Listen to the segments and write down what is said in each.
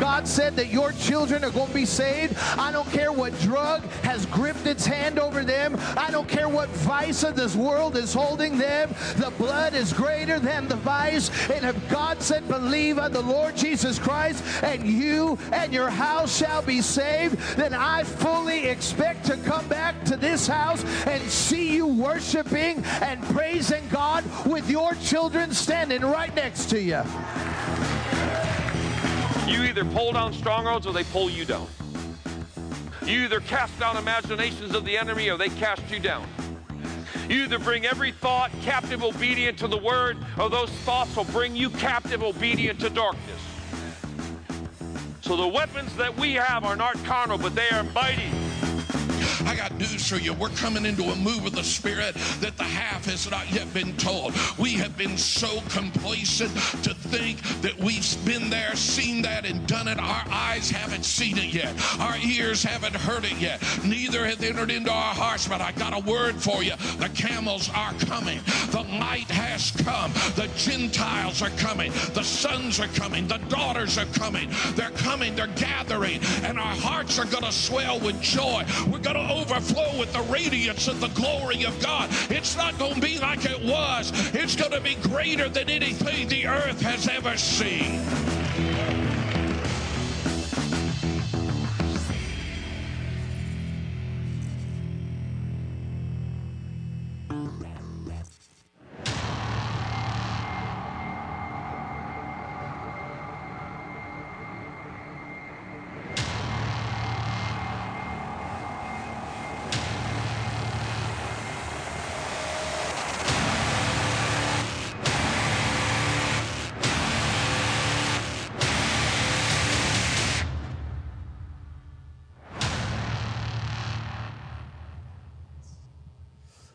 God said that your children are going to be saved, I don't care what drug has gripped its hand over them. I don't care what vice of this world is holding them. The blood is greater than the vice. And if God said, believe on the Lord Jesus Christ, and you and your house shall be saved, then I fully expect to come back to this house and see you worshiping and praising God with your children standing right next to you. You either pull down strongholds or they pull you down. You either cast down imaginations of the enemy or they cast you down. You either bring every thought captive obedient to the word, or those thoughts will bring you captive obedient to darkness. So the weapons that we have are not carnal, but they are mighty I got news for you. We're coming into a move of the Spirit that the half has not yet been told. We have been so complacent to think that we've been there, seen that, and done it. Our eyes haven't seen it yet. Our ears haven't heard it yet. Neither have entered into our hearts. But I got a word for you. The camels are coming. The light has come. The Gentiles are coming. The sons are coming. The daughters are coming. They're coming. They're gathering. And our hearts are going to swell with joy. We're going to overflow with the radiance of the glory of God. It's not going to be like it was, it's going to be greater than anything the earth has ever seen.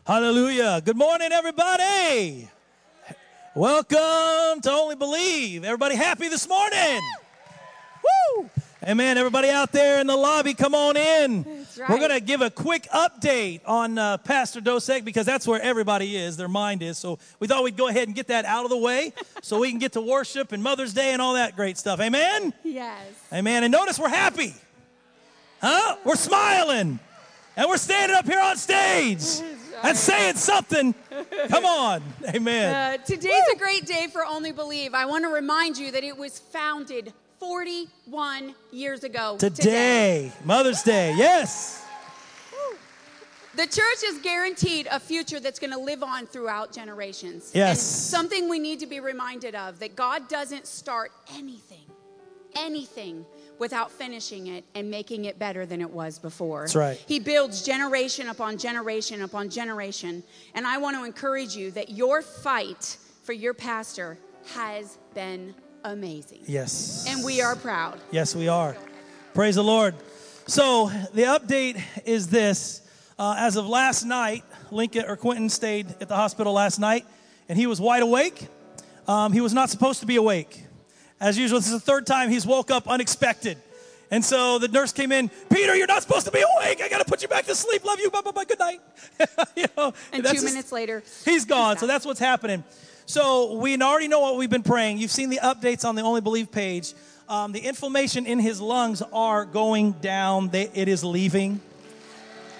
Hallelujah. Good morning, everybody. Welcome to Only Believe. Everybody happy this morning? Woo! Amen. Everybody out there in the lobby, come on in. right. We're going to give a quick update on uh, Pastor Dosek because that's where everybody is, their mind is. So we thought we'd go ahead and get that out of the way so we can get to worship and Mother's Day and all that great stuff. Amen? Yes. Amen. And notice we're happy. Huh? We're smiling. And we're standing up here on stage and saying something. Come on. Amen. Uh, today's a great day for Only Believe. I want to remind you that it was founded 41 years ago. Today, Mother's Day. Yes. The church is guaranteed a future that's going to live on throughout generations. Yes. And something we need to be reminded of that God doesn't start anything, anything without finishing it and making it better than it was before. That's right. He builds generation upon generation upon generation. And I want to encourage you that your fight for your pastor has been amazing. Yes. And we are proud. Yes, we are. Praise the Lord. So the update is this. Uh, as of last night, Lincoln or Quentin stayed at the hospital last night, and he was wide awake. Um, he was not supposed to be awake. As usual, this is the third time he's woke up unexpected. And so the nurse came in, Peter, you're not supposed to be awake. I got to put you back to sleep. Love you. Bye bye bye. Good night. you know, And two just- minutes later, He's gone. So that's what's happening. So we already know what we've been praying. You've seen the updates on the Only Believe page. Um, the inflammation in his lungs are going down. They, it is leaving.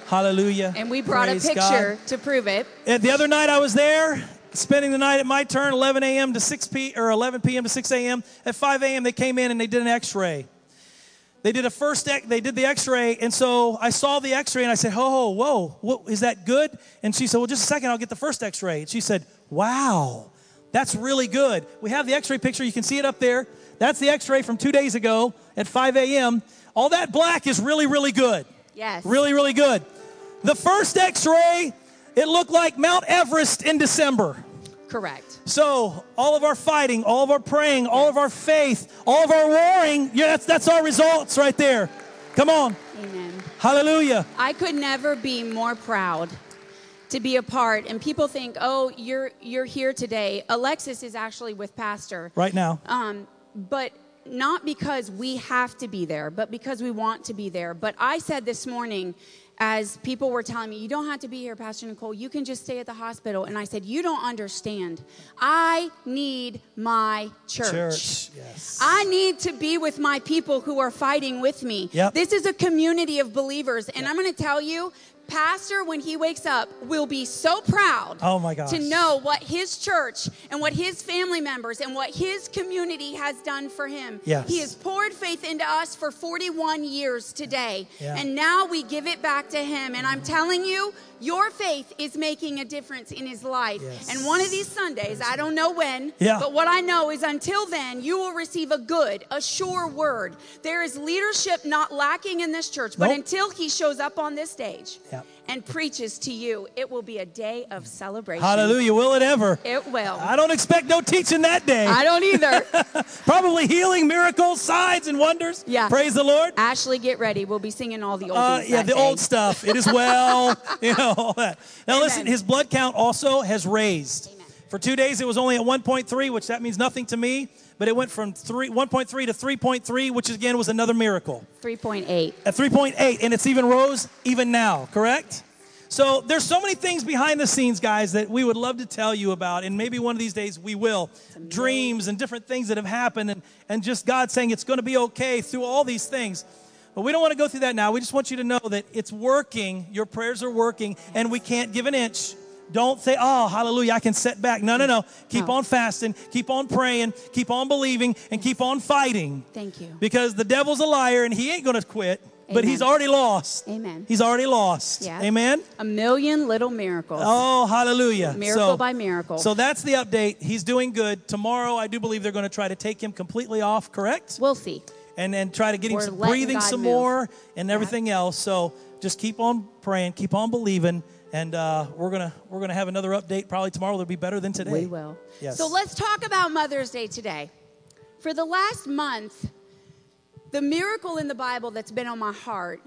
Hallelujah. And we brought Praise a God. picture to prove it. And the other night I was there, spending the night at my turn, 11 a.m. to 6 p. or 11 p.m. to 6 a.m. At 5 a.m. they came in and they did an X-ray. They did a first, they did the X-ray, and so I saw the X-ray and I said, "Ho "Oh, whoa, what, is that good?" And she said, "Well, just a second, I'll get the first X-ray." And she said, "Wow, that's really good." We have the X-ray picture. You can see it up there. That's the X-ray from two days ago at 5 a.m. All that black is really, really good. Yes. Really, really good. The first x ray, it looked like Mount Everest in December. Correct. So, all of our fighting, all of our praying, all of our faith, all of our warring, yeah, that's, that's our results right there. Come on. Amen. Hallelujah. I could never be more proud to be a part. And people think, oh, you're you're here today. Alexis is actually with Pastor. Right now. Um, but not because we have to be there, but because we want to be there. But I said this morning, as people were telling me, you don't have to be here, Pastor Nicole, you can just stay at the hospital. And I said, You don't understand. I need my church. Church, yes. I need to be with my people who are fighting with me. Yep. This is a community of believers. And I'm going to tell you, Pastor, when he wakes up, will be so proud Oh, my gosh. to know what his church and what his family members and what his community has done for him. Yes. He has poured faith into us for 41 years today. Yeah. And now we give it back to him. And I'm telling you, your faith is making a difference in his life. Yes. And one of these Sundays, I don't know when, Yeah. but what I know is until then, you will receive a good, a sure word. There is leadership not lacking in this church, but Nope. until he shows up on this stage Yeah. And preaches to you, it will be a day of celebration. Hallelujah. Will it ever? It will. I don't expect no teaching that day. I don't either. Probably healing, miracles, signs, and wonders. Yeah. Praise the Lord. Ashley, get ready. We'll be singing all the oldies. Uh, yeah, the day. old stuff. It is well, you know, all that. Now, listen, his blood count also has raised. Amen. For two days, it was only at 1.3, which that means nothing to me, but it went from three, 1.3 to 3.3, which again was another miracle. 3.8. At 3.8, and it's even rose even now, correct? So there's so many things behind the scenes, guys, that we would love to tell you about, and maybe one of these days we will. Dreams and different things that have happened, and, and just God saying it's going to be okay through all these things. But we don't want to go through that now. We just want you to know that it's working. Your prayers are working, and we can't give an inch. Don't say, oh, hallelujah, I can set back. No, no, no. Keep No. on fasting, keep on praying, keep on believing, and keep on fighting. Thank you. Because the devil's a liar, and he ain't going to quit, but he's already lost. Amen. He's already lost. Yeah. Amen. A million little miracles. Oh, hallelujah. Miracle So- by miracle. So that's the update. He's doing good. Tomorrow, I do believe they're going to try to take him completely off, correct? We'll see. And then try to get him We're some breathing God some move. more and everything else. So just keep on praying, keep on believing, and uh, we're gonna we're gonna have another update probably tomorrow. That'll be better than today. We will. Yes. So let's talk about Mother's Day today. For the last month, the miracle in the Bible that's been on my heart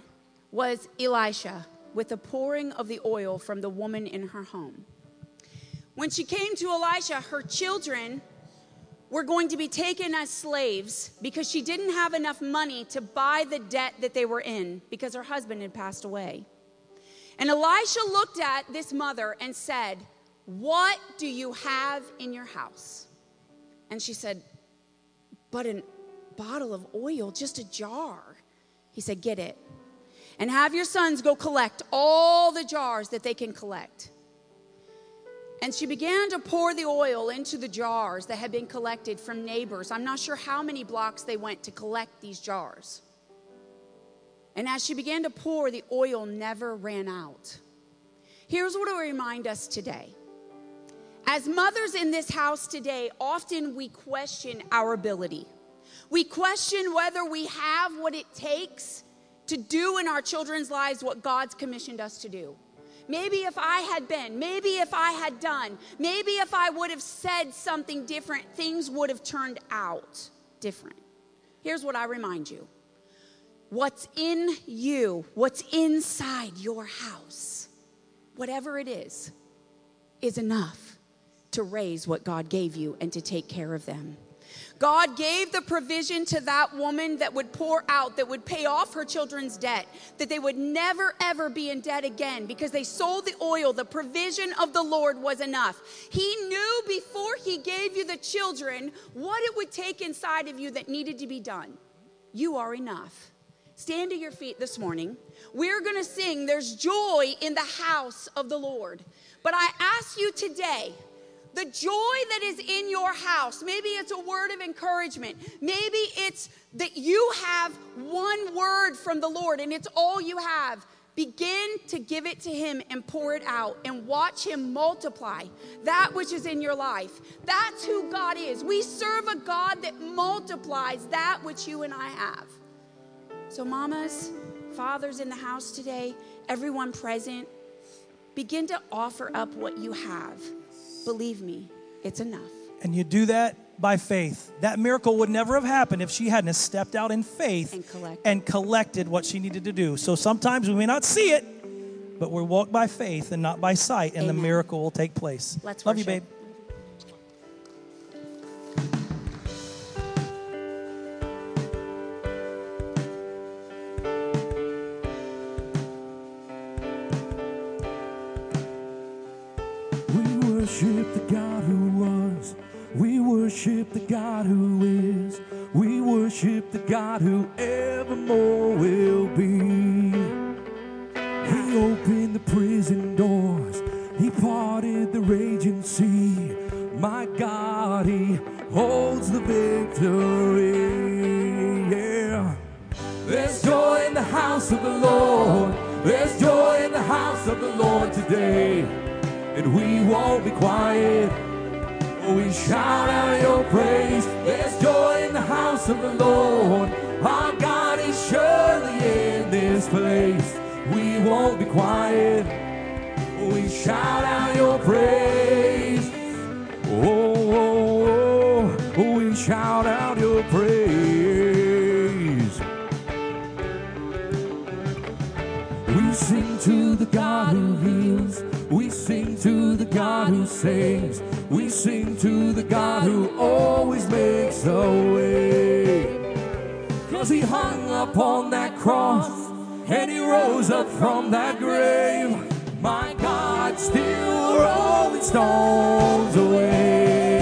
was Elisha with the pouring of the oil from the woman in her home. When she came to Elisha, her children were going to be taken as slaves because she didn't have enough money to buy the debt that they were in because her husband had passed away. And Elisha looked at this mother and said, What do you have in your house? And she said, But a bottle of oil, just a jar. He said, Get it. And have your sons go collect all the jars that they can collect. And she began to pour the oil into the jars that had been collected from neighbors. I'm not sure how many blocks they went to collect these jars. And as she began to pour, the oil never ran out. Here's what I remind us today. As mothers in this house today, often we question our ability. We question whether we have what it takes to do in our children's lives what God's commissioned us to do. Maybe if I had been, maybe if I had done, maybe if I would have said something different, things would have turned out different. Here's what I remind you what's in you, what's inside your house, whatever it is, is enough to raise what God gave you and to take care of them. God gave the provision to that woman that would pour out, that would pay off her children's debt, that they would never ever be in debt again because they sold the oil. The provision of the Lord was enough. He knew before He gave you the children what it would take inside of you that needed to be done. You are enough. Stand to your feet this morning. We're going to sing, There's Joy in the House of the Lord. But I ask you today, the joy that is in your house, maybe it's a word of encouragement. Maybe it's that you have one word from the Lord and it's all you have. Begin to give it to Him and pour it out and watch Him multiply that which is in your life. That's who God is. We serve a God that multiplies that which you and I have. So, mamas, fathers in the house today, everyone present, begin to offer up what you have. Believe me, it's enough. And you do that by faith. That miracle would never have happened if she hadn't stepped out in faith And collected. and collected what she needed to do. So sometimes we may not see it, but we walk by faith and not by sight, and the miracle will take place. Let's Love you, babe. God who evermore will be. He opened the prison doors. He parted the raging sea. My God, He holds the victory. Yeah. There's joy in the house of the Lord. There's joy in the house of the Lord today. And we won't be quiet. We shout out your praise. There's joy in the house of the Lord. Quiet. We shout out your praise. Oh, oh, oh, we shout out your praise. We sing to the God who heals. We sing to the God who saves. We sing to the God who always makes a way. Cause he hung upon that cross and he rose up from that grave. My God, still rolling stones away.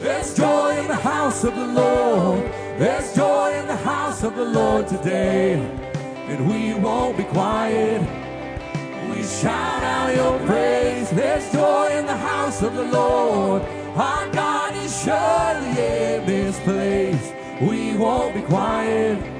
There's joy in the house of the Lord. There's joy in the house of the Lord today. And we won't be quiet. We shout out your praise. There's joy in the house of the Lord. Our God is surely in this place. We won't be quiet.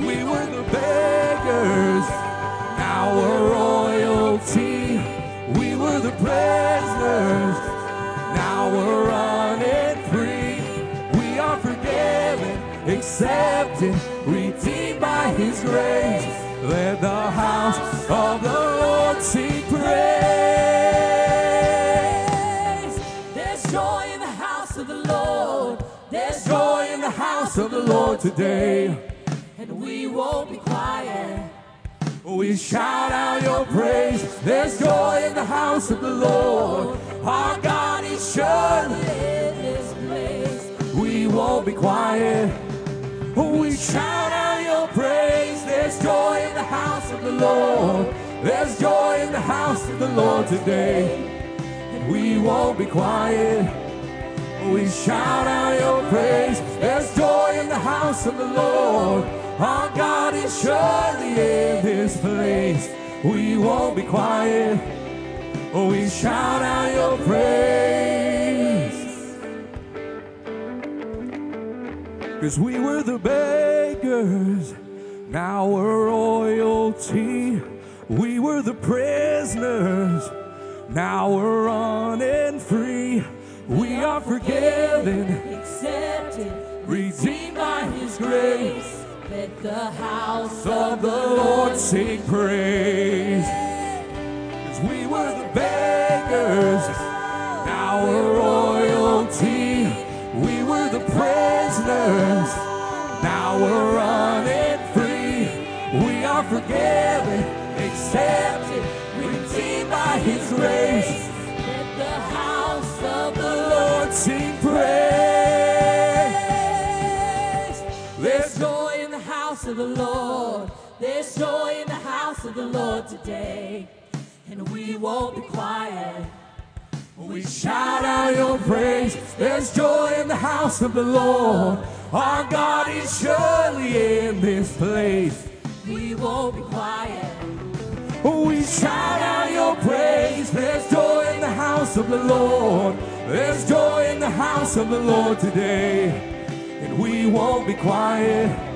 We were the beggars, now we're royalty. We were the prisoners, now we're running free. We are forgiven, accepted, redeemed by His grace. Let the house of the Lord sing praise. There's joy in the house of the Lord. There's joy in the house of the Lord today. We won't be quiet. We shout out your praise. There's joy in the house of the Lord. Our God is surely in this place. We won't be quiet. We shout out your praise. There's joy in the house of the Lord. There's joy in the house of the Lord today. And we won't be quiet. We shout out your praise. There's joy in the house of the Lord. Our God is surely in this place. We won't be quiet. Oh, we shout out your praise. Cause we were the beggars, now we're royalty. We were the prisoners, now we're running free. We are forgiven, accepted, redeemed by His grace. Let the house of the Lord sing praise. Cause we were the beggars, now we're royalty. We were the prisoners, now we're running free. We are forgiven, accepted, redeemed by His grace. Joy in the house of the Lord today. And we won't be quiet. We shout out your praise. There's joy in the house of the Lord. Our God is surely in this place. We won't be quiet. We shout out your praise. There's joy in the house of the Lord. There's joy in the house of the Lord today. And we won't be quiet.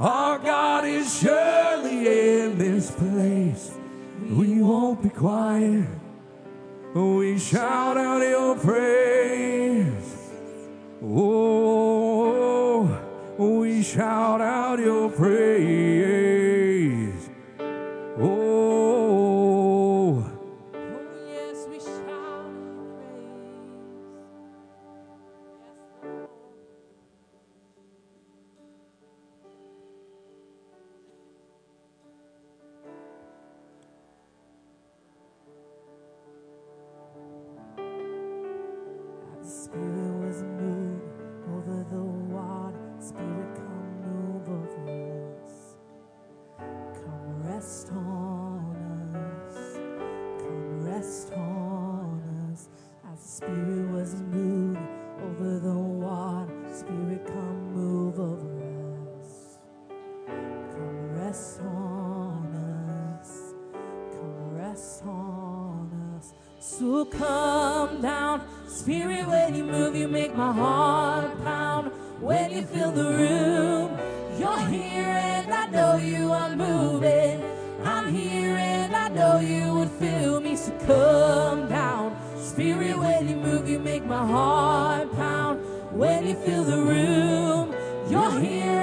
Our God is surely in this place. We won't be quiet. We shout out your praise. Oh, we shout out your praise. Come down, Spirit, when you move, you make my heart pound. When you fill the room, you're here and I know you are moving. I'm here and I know you would feel me. So come down, Spirit, when you move, you make my heart pound. When you fill the room, you're here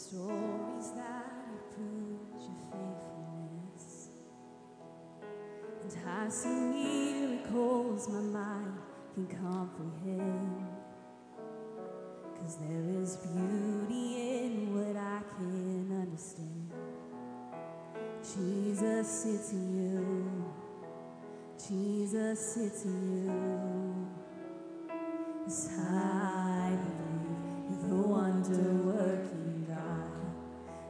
stories that have proved your faithfulness. And I see miracles my mind can comprehend. Cause there is beauty in what I can understand. Jesus, it's you. Jesus, it's you. I believe you're the wonder working.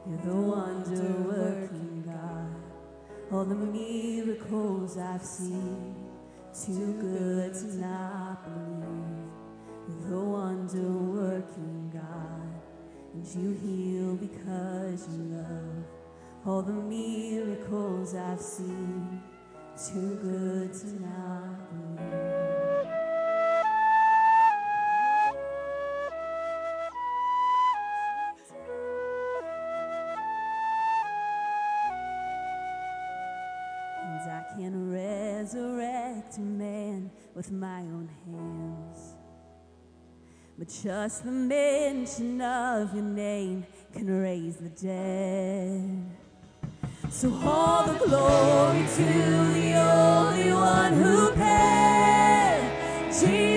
You're the wonder working God. All the miracles I've seen, too good to not believe. You're the wonder working God. And you heal because you love. All the miracles I've seen, too good to not just the mention of your name can raise the dead. So all the glory to the only one who can. Jesus,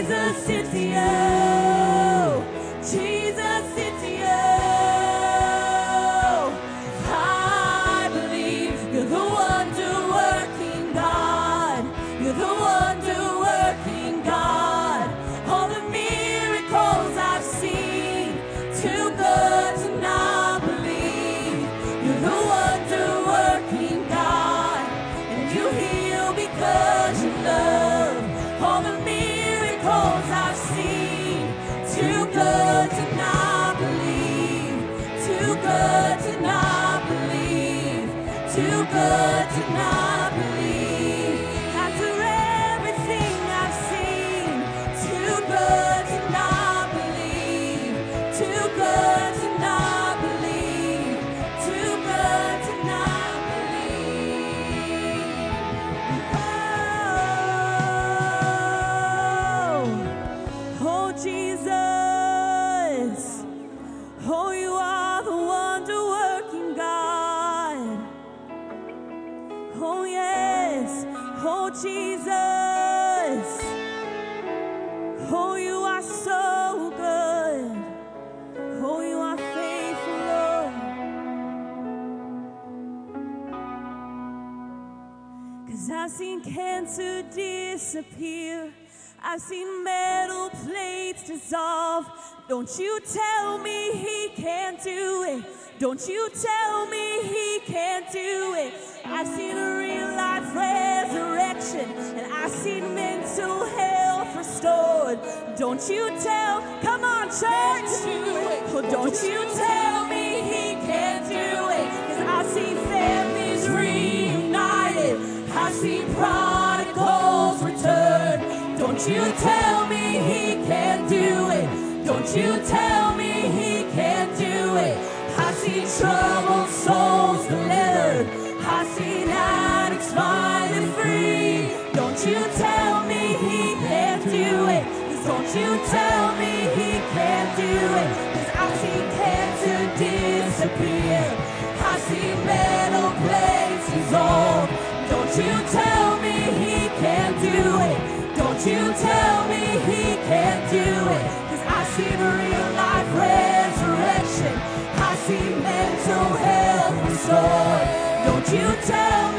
I've seen cancer disappear. I've seen metal plates dissolve. Don't you tell me he can't do it. Don't you tell me he can't do it. I've seen a real life resurrection and I've seen mental health restored. Don't you tell, come on, church. Don't you tell Don't you tell me he can't do it. Don't you tell me he can't do it. I see troubled souls delivered. I've seen addicts finally free. Don't you tell me he can't do it. don't you tell me he can't do it. Cause I see cancer disappear. I've seen metal plates dissolve. Don't you tell me he can't do it. You tell me he can't do it. Cause I see real life resurrection. I see mental health restored. Don't you tell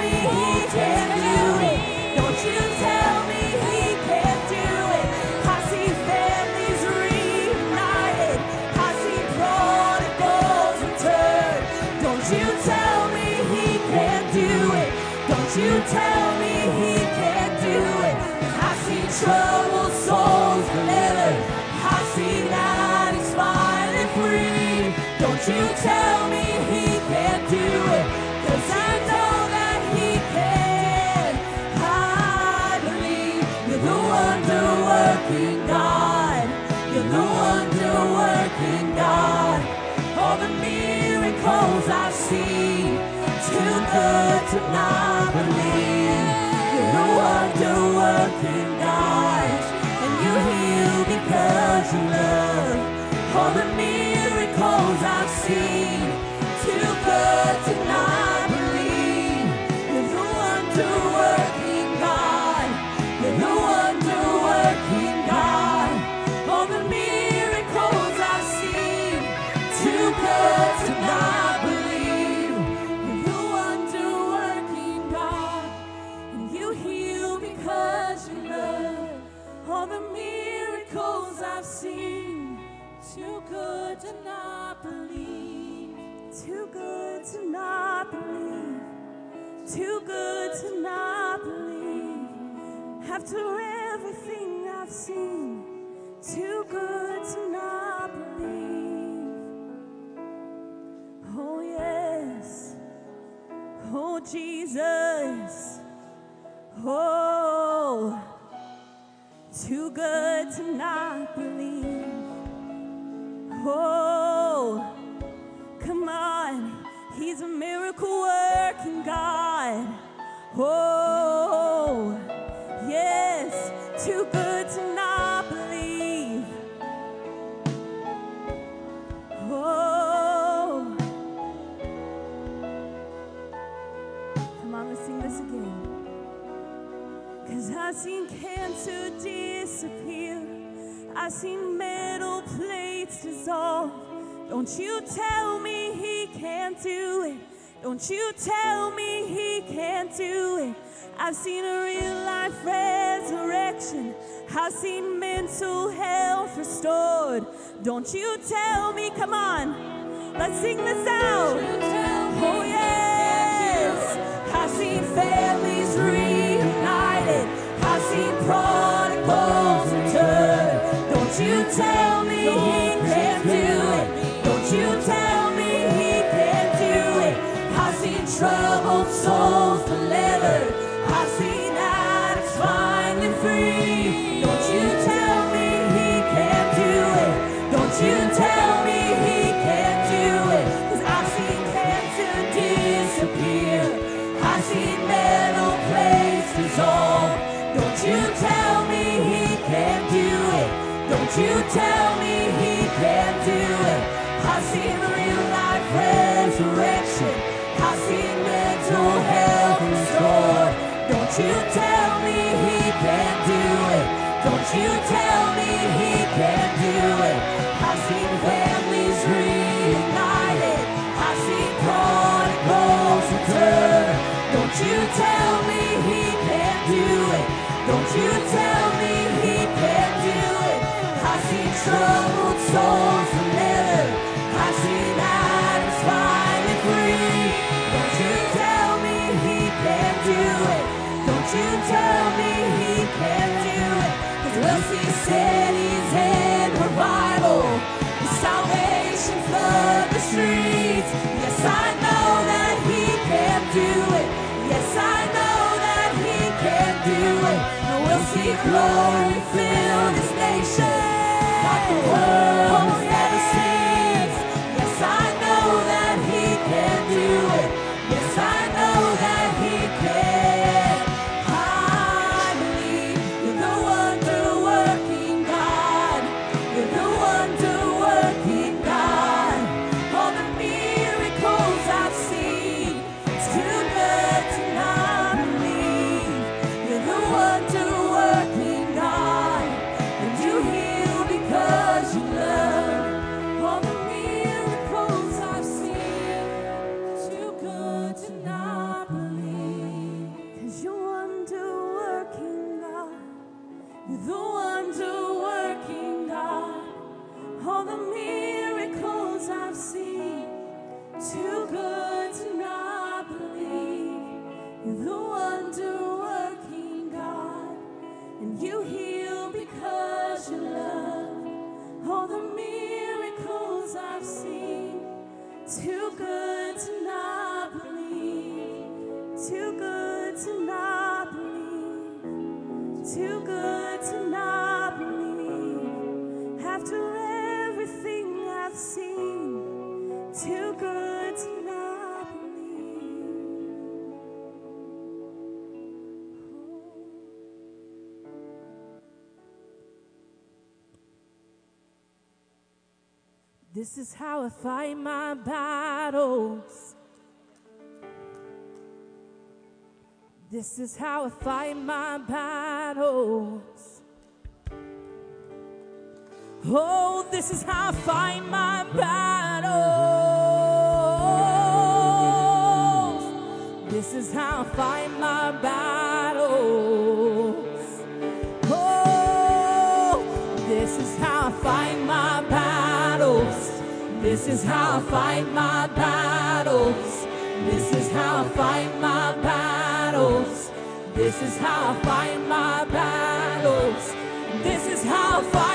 as I see too good to not believe. You're God, and you heal because love. Me After everything I've seen, too good to not believe. Oh, yes. Oh, Jesus. Oh, too good to not believe. Don't you tell me he can't do it. Don't you tell me he can't do it. I've seen a real life resurrection. I've seen mental health restored. Don't you tell me, come on. Let's sing this out. Oh, yes. I've seen families reunited. I've seen prodigals return. Don't you tell troubled. I see that it's finally free. Don't you tell me he can't do it. Don't you tell me he can't do it. Cause we'll see city. This is how I fight my battles. This is how I fight my battles. Oh, this is how I fight my battles. This is how I fight my battles. Oh, this is how I fight my this is how I fight my battles. This is how I fight my battles. This is how I fight my battles. This is how I fight.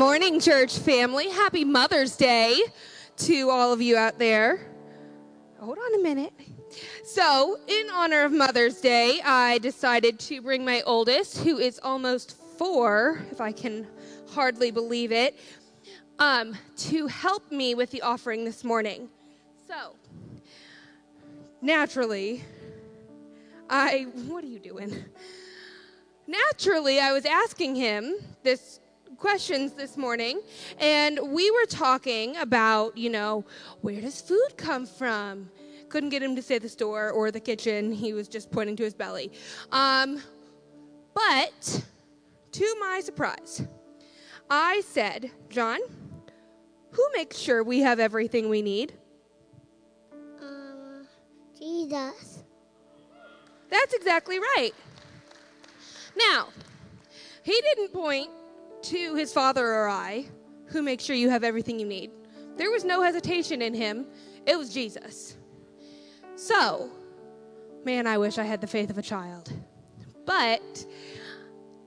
morning, church family. Happy Mother's Day to all of you out there. Hold on a minute. So, in honor of Mother's Day, I decided to bring my oldest, who is almost four, if I can hardly believe it, um, to help me with the offering this morning. So, naturally, I, what are you doing? Naturally, I was asking him this questions this morning, and we were talking about, you know, where does food come from? Couldn't get him to say the store or the kitchen. He was just pointing to his belly. Um, but to my surprise, I said, John, who makes sure we have everything we need? Uh, Jesus. That's exactly right. Now, he didn't point to his father or I, who makes sure you have everything you need. There was no hesitation in him, it was Jesus. So, man, I wish I had the faith of a child. But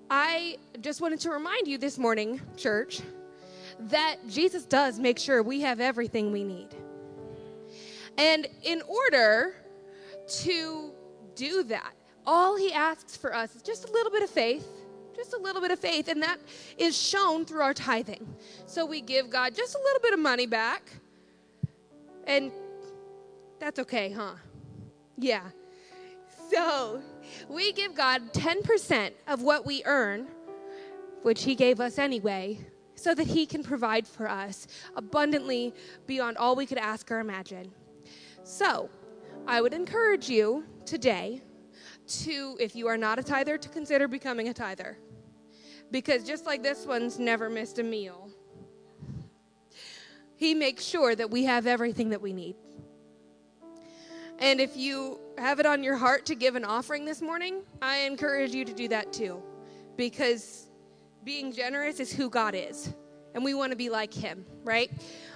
I just wanted to remind you this morning, church, that Jesus does make sure we have everything we need. And in order to do that, all he asks for us is just a little bit of faith just a little bit of faith, and that is shown through our tithing. So we give God just a little bit of money back, and that's okay, huh? Yeah. So we give God 10% of what we earn, which He gave us anyway, so that He can provide for us abundantly beyond all we could ask or imagine. So I would encourage you today to, if you are not a tither, to consider becoming a tither. Because just like this one's never missed a meal, He makes sure that we have everything that we need. And if you have it on your heart to give an offering this morning, I encourage you to do that too. Because being generous is who God is. And we want to be like Him, right?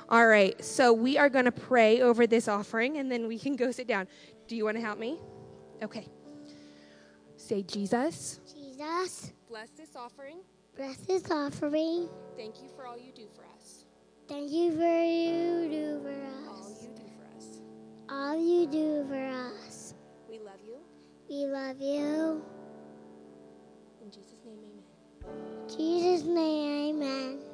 All right, so we are going to pray over this offering and then we can go sit down. Do you want to help me? Okay. Say, Jesus, Jesus, bless this offering. bless this offering. Thank you for all you do for us. Thank you for you do for us. All you do for us. All you do for us. We love you. We love you. In Jesus' name, amen. Jesus' name, amen.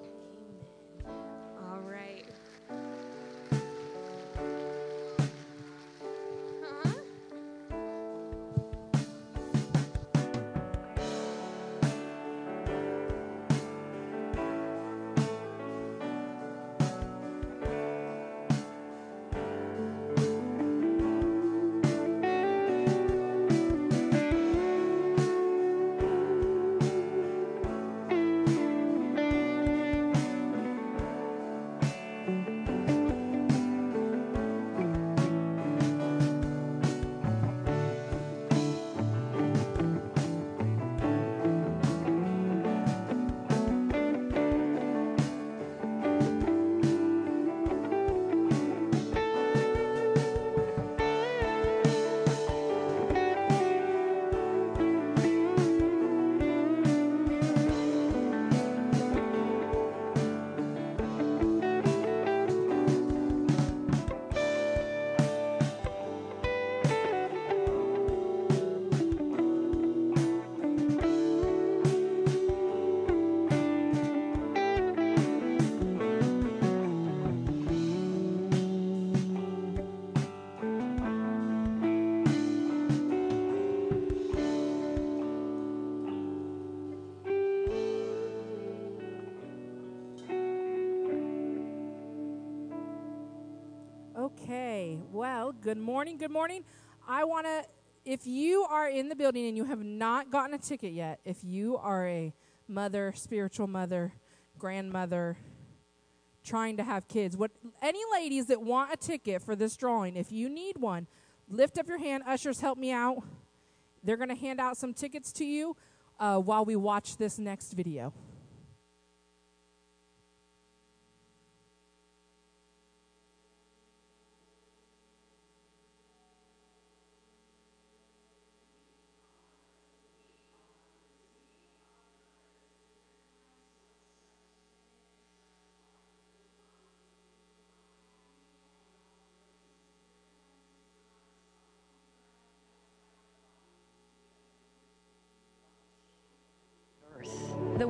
Good morning. Good morning. I want to, if you are in the building and you have not gotten a ticket yet, if you are a mother, spiritual mother, grandmother, trying to have kids, what any ladies that want a ticket for this drawing, if you need one, lift up your hand. Ushers, help me out. They're going to hand out some tickets to you uh, while we watch this next video. The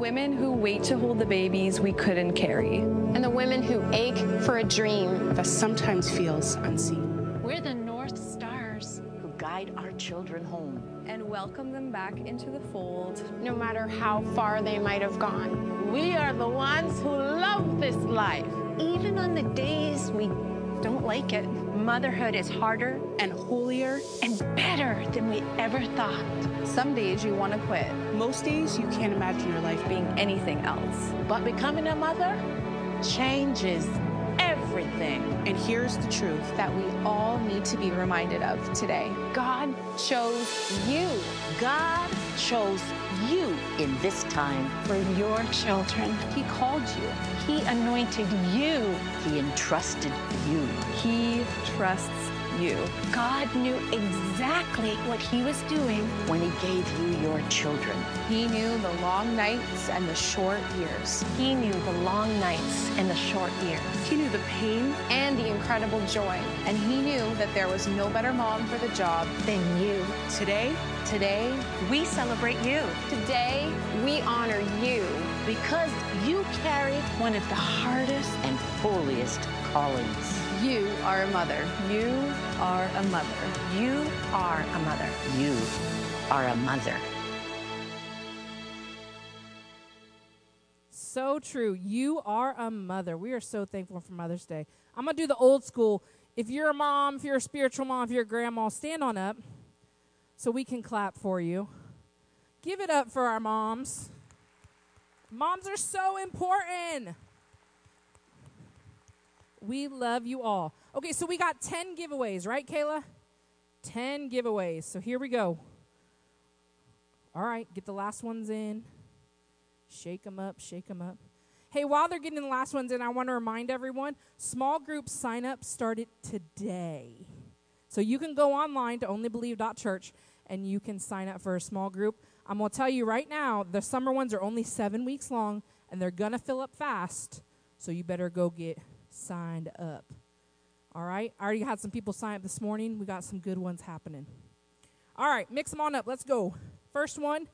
women who wait to hold the babies we couldn't carry. and the women who ache for a dream that sometimes feels unseen. We're the North Stars who guide our children home and welcome them back into the fold, no matter how far they might have gone. We are the ones who love this life, even on the days we don't like it. Motherhood is harder and holier and better than we ever thought. Some days you want to quit. Most days you can't imagine your life being anything else. But becoming a mother changes everything. And here's the truth that we all need to be reminded of today God chose you. God chose you in this time. For your children, He called you. He anointed you. He entrusted you. He trusts you. God knew exactly what He was doing when He gave you your children. He knew the long nights and the short years. He knew the long nights and the short years. He knew the pain and the incredible joy. And he knew that there was no better mom for the job than you. Today, today, we celebrate you. Today, we honor you. Because you carry one of the hardest and holiest callings. You are a mother. You are a mother. You are a mother. You are a mother. So true. You are a mother. We are so thankful for Mother's Day. I'm going to do the old school. If you're a mom, if you're a spiritual mom, if you're a grandma, stand on up so we can clap for you. Give it up for our moms. Moms are so important. We love you all. Okay, so we got 10 giveaways, right, Kayla? 10 giveaways. So here we go. All right, get the last ones in. Shake them up, shake them up. Hey, while they're getting the last ones in, I want to remind everyone small group sign up started today. So you can go online to onlybelieve.church and you can sign up for a small group. I'm going to tell you right now, the summer ones are only seven weeks long and they're going to fill up fast. So you better go get signed up. All right? I already had some people sign up this morning. We got some good ones happening. All right, mix them on up. Let's go. First one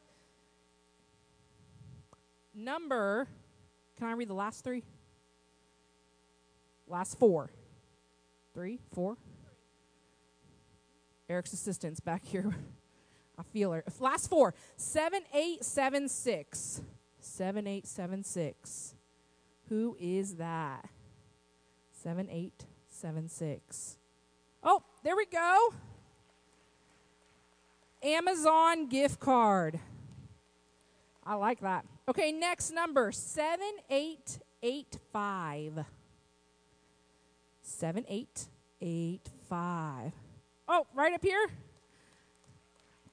number, can I read the last three? Last four. Three, four. Eric's assistant's back here. I feel her. Last four. 7876. 7876. Who is that? 7876. Oh, there we go. Amazon gift card. I like that. Okay, next number 7885. 7885. Oh, right up here?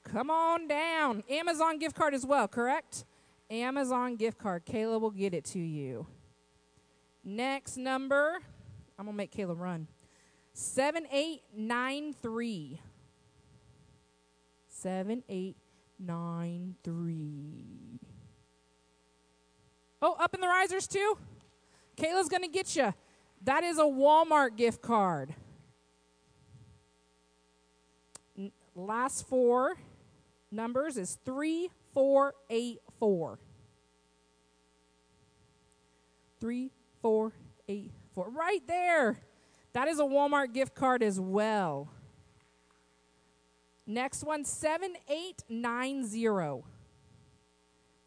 Come on down. Amazon gift card as well, correct? Amazon gift card. Kayla will get it to you. Next number, I'm to make Kayla run. 7893. 7893. Oh, up in the risers too? Kayla's to get you. That is a Walmart gift card. N- last four numbers is 3484. 3484. Right there. That is a Walmart gift card as well. Next one 7890.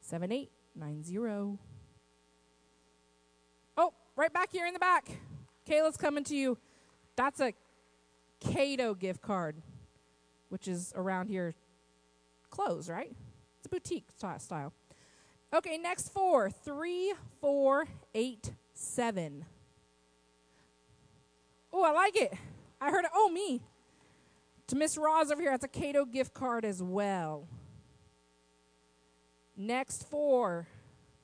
7890. Oh, right back here in the back. Kayla's coming to you. That's a Cato gift card, which is around here clothes, right? It's a boutique style. Okay, next four. Three, four, eight, seven. Oh, I like it. I heard it. Oh, me. To Miss Roz over here, that's a Cato gift card as well. Next four,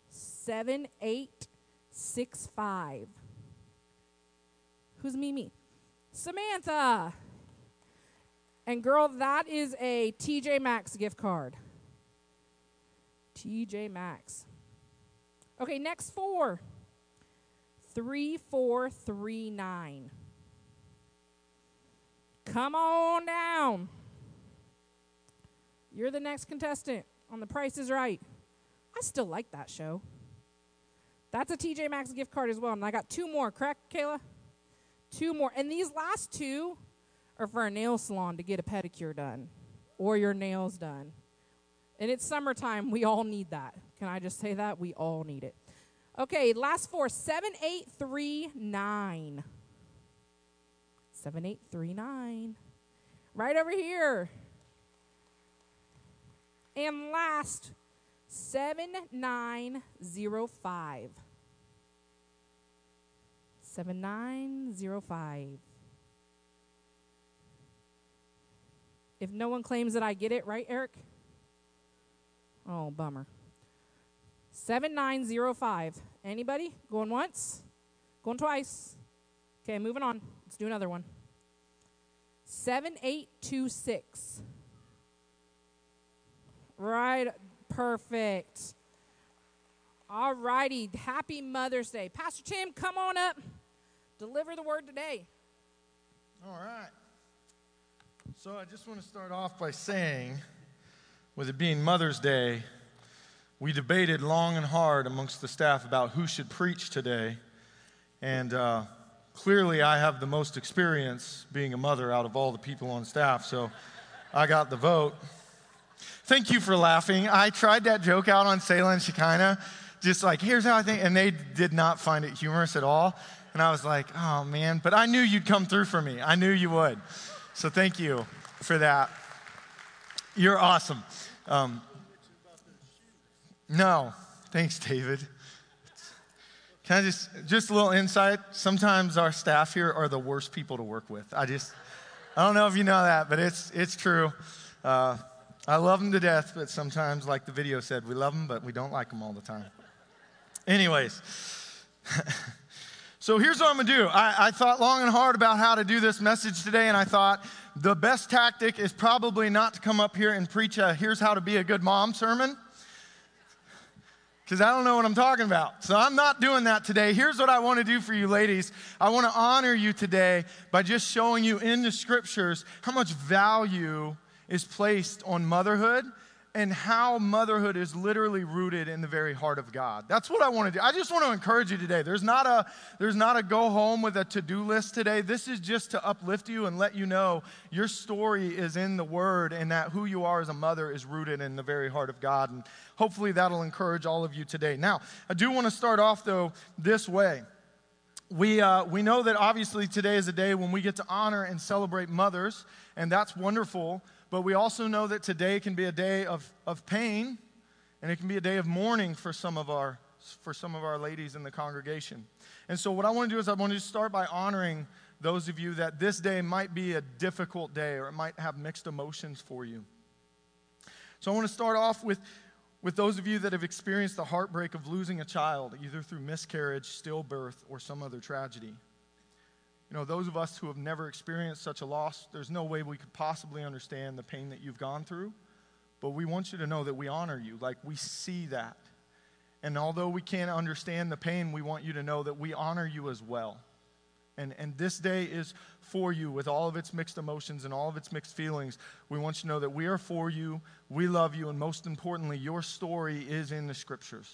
seven, eight, six, five. Seven, eight, six, five. Who's Mimi? Samantha. And girl, that is a TJ Maxx gift card. TJ Maxx. Okay, next four. Three, four, three, nine. Come on down. You're the next contestant on The Price is Right. I still like that show. That's a TJ Maxx gift card as well. And I got two more, correct, Kayla? Two more. And these last two are for a nail salon to get a pedicure done or your nails done. And it's summertime. We all need that. Can I just say that? We all need it. Okay, last four 7839. 7839. Right over here. And last 7905. 7905. If no one claims that I get it, right, Eric? Oh, bummer. 7905. Anybody? Going once? Going twice? Okay, moving on. Let's do another one. 7826. Right. Perfect. All righty. Happy Mother's Day. Pastor Tim, come on up. Deliver the word today. All right. So I just want to start off by saying, with it being Mother's Day, we debated long and hard amongst the staff about who should preach today. And uh, clearly, I have the most experience being a mother out of all the people on staff, so I got the vote. Thank you for laughing. I tried that joke out on Selah and Shekinah, just like, here's how I think, and they did not find it humorous at all. And I was like, oh man, but I knew you'd come through for me. I knew you would. So thank you for that. You're awesome. Um, no, thanks, David. Can I just, just a little insight? Sometimes our staff here are the worst people to work with. I just, I don't know if you know that, but it's, it's true. Uh, I love them to death, but sometimes, like the video said, we love them, but we don't like them all the time. Anyways, so here's what I'm gonna do. I, I, thought long and hard about how to do this message today, and I thought the best tactic is probably not to come up here and preach a here's how to be a good mom sermon because I don't know what I'm talking about. So I'm not doing that today. Here's what I want to do for you, ladies. I want to honor you today by just showing you in the scriptures how much value is placed on motherhood and how motherhood is literally rooted in the very heart of God. That's what I want to do. I just want to encourage you today. There's not a there's not a go home with a to-do list today. This is just to uplift you and let you know your story is in the word and that who you are as a mother is rooted in the very heart of God and hopefully that'll encourage all of you today. Now, I do want to start off though this way. We, uh, we know that obviously today is a day when we get to honor and celebrate mothers, and that's wonderful. But we also know that today can be a day of, of pain and it can be a day of mourning for some of our for some of our ladies in the congregation. And so what I want to do is I want to start by honoring those of you that this day might be a difficult day or it might have mixed emotions for you. So I want to start off with with those of you that have experienced the heartbreak of losing a child, either through miscarriage, stillbirth, or some other tragedy. You know, those of us who have never experienced such a loss, there's no way we could possibly understand the pain that you've gone through. But we want you to know that we honor you. Like, we see that. And although we can't understand the pain, we want you to know that we honor you as well. And, and this day is for you with all of its mixed emotions and all of its mixed feelings. We want you to know that we are for you, we love you, and most importantly, your story is in the scriptures.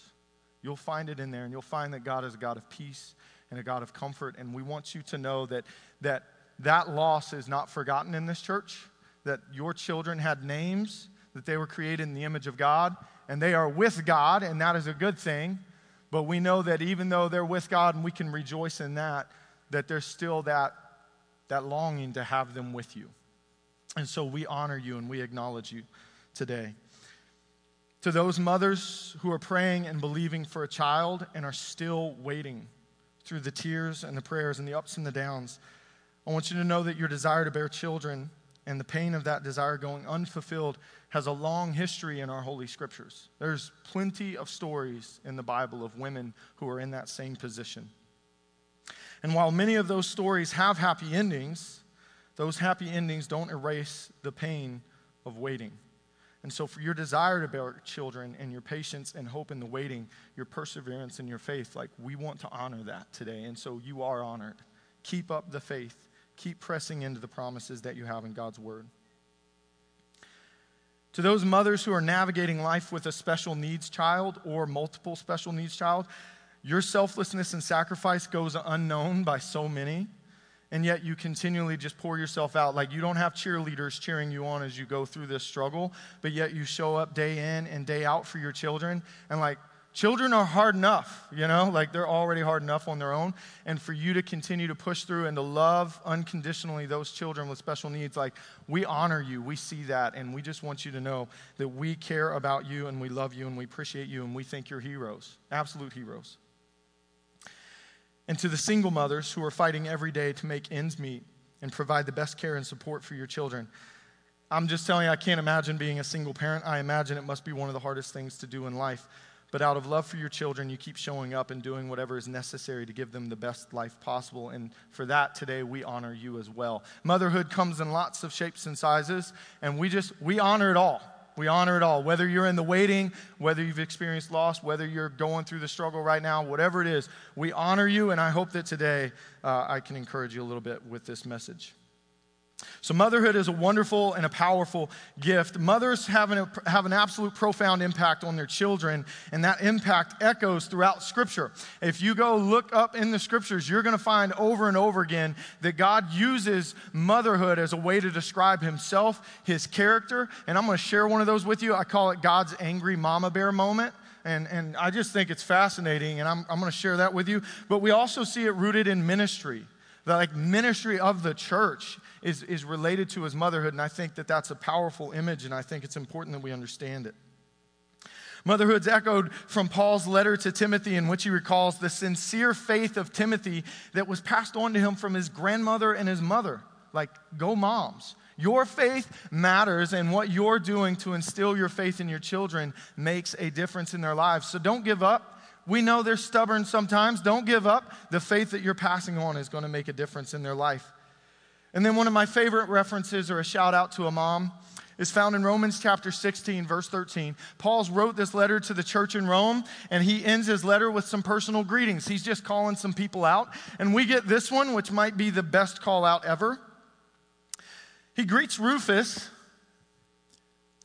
You'll find it in there, and you'll find that God is a God of peace and a God of comfort. And we want you to know that that, that loss is not forgotten in this church, that your children had names, that they were created in the image of God, and they are with God, and that is a good thing. But we know that even though they're with God and we can rejoice in that, that there's still that, that longing to have them with you. And so we honor you and we acknowledge you today. To those mothers who are praying and believing for a child and are still waiting, through the tears and the prayers and the ups and the downs. I want you to know that your desire to bear children and the pain of that desire going unfulfilled has a long history in our holy scriptures. There's plenty of stories in the Bible of women who are in that same position. And while many of those stories have happy endings, those happy endings don't erase the pain of waiting. And so, for your desire to bear children and your patience and hope in the waiting, your perseverance and your faith, like we want to honor that today. And so, you are honored. Keep up the faith, keep pressing into the promises that you have in God's word. To those mothers who are navigating life with a special needs child or multiple special needs child, your selflessness and sacrifice goes unknown by so many and yet you continually just pour yourself out. Like you don't have cheerleaders cheering you on as you go through this struggle, but yet you show up day in and day out for your children. And like children are hard enough, you know, like they're already hard enough on their own. And for you to continue to push through and to love unconditionally those children with special needs, like we honor you, we see that, and we just want you to know that we care about you and we love you and we appreciate you and we think you're heroes, absolute heroes and to the single mothers who are fighting every day to make ends meet and provide the best care and support for your children. I'm just telling you, I can't imagine being a single parent. I imagine it must be one of the hardest things to do in life. But out of love for your children, you keep showing up and doing whatever is necessary to give them the best life possible. And for that, today, we honor you as well. Motherhood comes in lots of shapes and sizes, and we just, we honor it all. We honor it all. Whether you're in the waiting, whether you've experienced loss, whether you're going through the struggle right now, whatever it is, we honor you. And I hope that today uh, I can encourage you a little bit with this message. So, motherhood is a wonderful and a powerful gift. Mothers have an, have an absolute profound impact on their children, and that impact echoes throughout Scripture. If you go look up in the Scriptures, you're going to find over and over again that God uses motherhood as a way to describe Himself, His character. And I'm going to share one of those with you. I call it God's angry mama bear moment. And, and I just think it's fascinating, and I'm, I'm going to share that with you. But we also see it rooted in ministry the like ministry of the church is, is related to his motherhood and i think that that's a powerful image and i think it's important that we understand it Motherhood's echoed from Paul's letter to Timothy, in which he recalls the sincere faith of Timothy that was passed on to him from his grandmother and his mother. Like, go moms. Your faith matters, and what you're doing to instill your faith in your children makes a difference in their lives. So don't give up. We know they're stubborn sometimes. Don't give up. The faith that you're passing on is going to make a difference in their life. And then one of my favorite references or a shout out to a mom is found in Romans chapter 16, verse 13. Paul's wrote this letter to the church in Rome, and he ends his letter with some personal greetings. He's just calling some people out. And we get this one, which might be the best call out ever. He greets Rufus,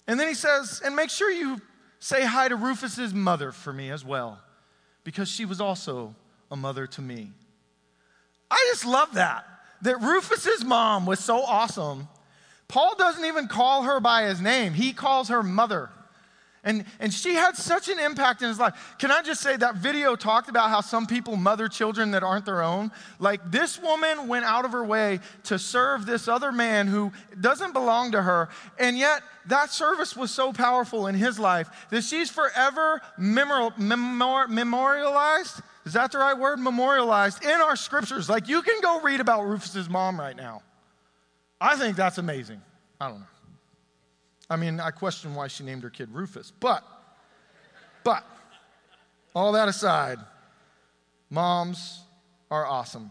and then he says, And make sure you say hi to Rufus's mother for me as well because she was also a mother to me. I just love that. That Rufus's mom was so awesome. Paul doesn't even call her by his name, he calls her mother. And, and she had such an impact in his life. Can I just say that video talked about how some people mother children that aren't their own? Like this woman went out of her way to serve this other man who doesn't belong to her. And yet that service was so powerful in his life that she's forever memor- memor- memorialized. Is that the right word? Memorialized in our scriptures. Like you can go read about Rufus's mom right now. I think that's amazing. I don't know. I mean, I question why she named her kid Rufus, but, but, all that aside, moms are awesome.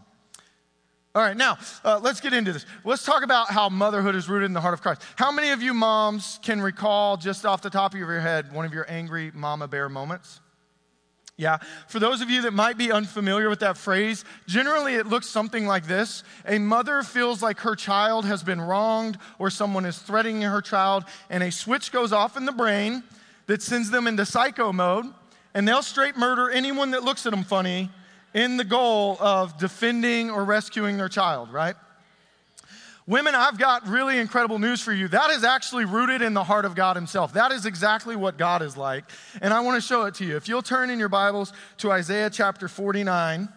All right, now uh, let's get into this. Let's talk about how motherhood is rooted in the heart of Christ. How many of you moms can recall, just off the top of your head, one of your angry mama bear moments? Yeah. For those of you that might be unfamiliar with that phrase, generally it looks something like this A mother feels like her child has been wronged or someone is threatening her child, and a switch goes off in the brain that sends them into psycho mode, and they'll straight murder anyone that looks at them funny in the goal of defending or rescuing their child, right? Women, I've got really incredible news for you. That is actually rooted in the heart of God Himself. That is exactly what God is like. And I want to show it to you. If you'll turn in your Bibles to Isaiah chapter 49.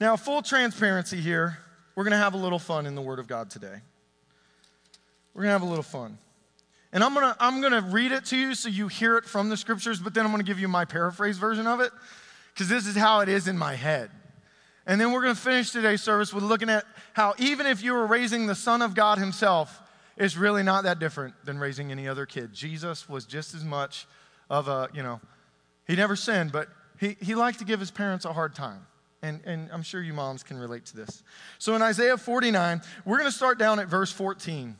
Now, full transparency here, we're going to have a little fun in the Word of God today. We're going to have a little fun. And I'm going to I'm going to read it to you so you hear it from the scriptures, but then I'm going to give you my paraphrase version of it because this is how it is in my head. And then we're going to finish today's service with looking at how even if you were raising the Son of God Himself, it's really not that different than raising any other kid. Jesus was just as much of a, you know, he never sinned, but he, he liked to give his parents a hard time. And, and I'm sure you moms can relate to this. So in Isaiah 49, we're going to start down at verse 14.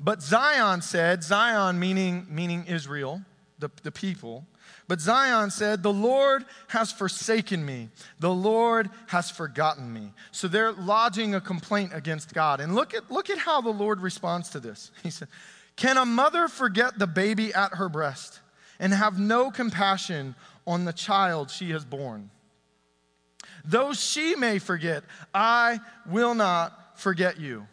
But Zion said, Zion meaning, meaning Israel, the, the people, but Zion said, The Lord has forsaken me. The Lord has forgotten me. So they're lodging a complaint against God. And look at, look at how the Lord responds to this. He said, Can a mother forget the baby at her breast and have no compassion on the child she has born? Though she may forget, I will not forget you.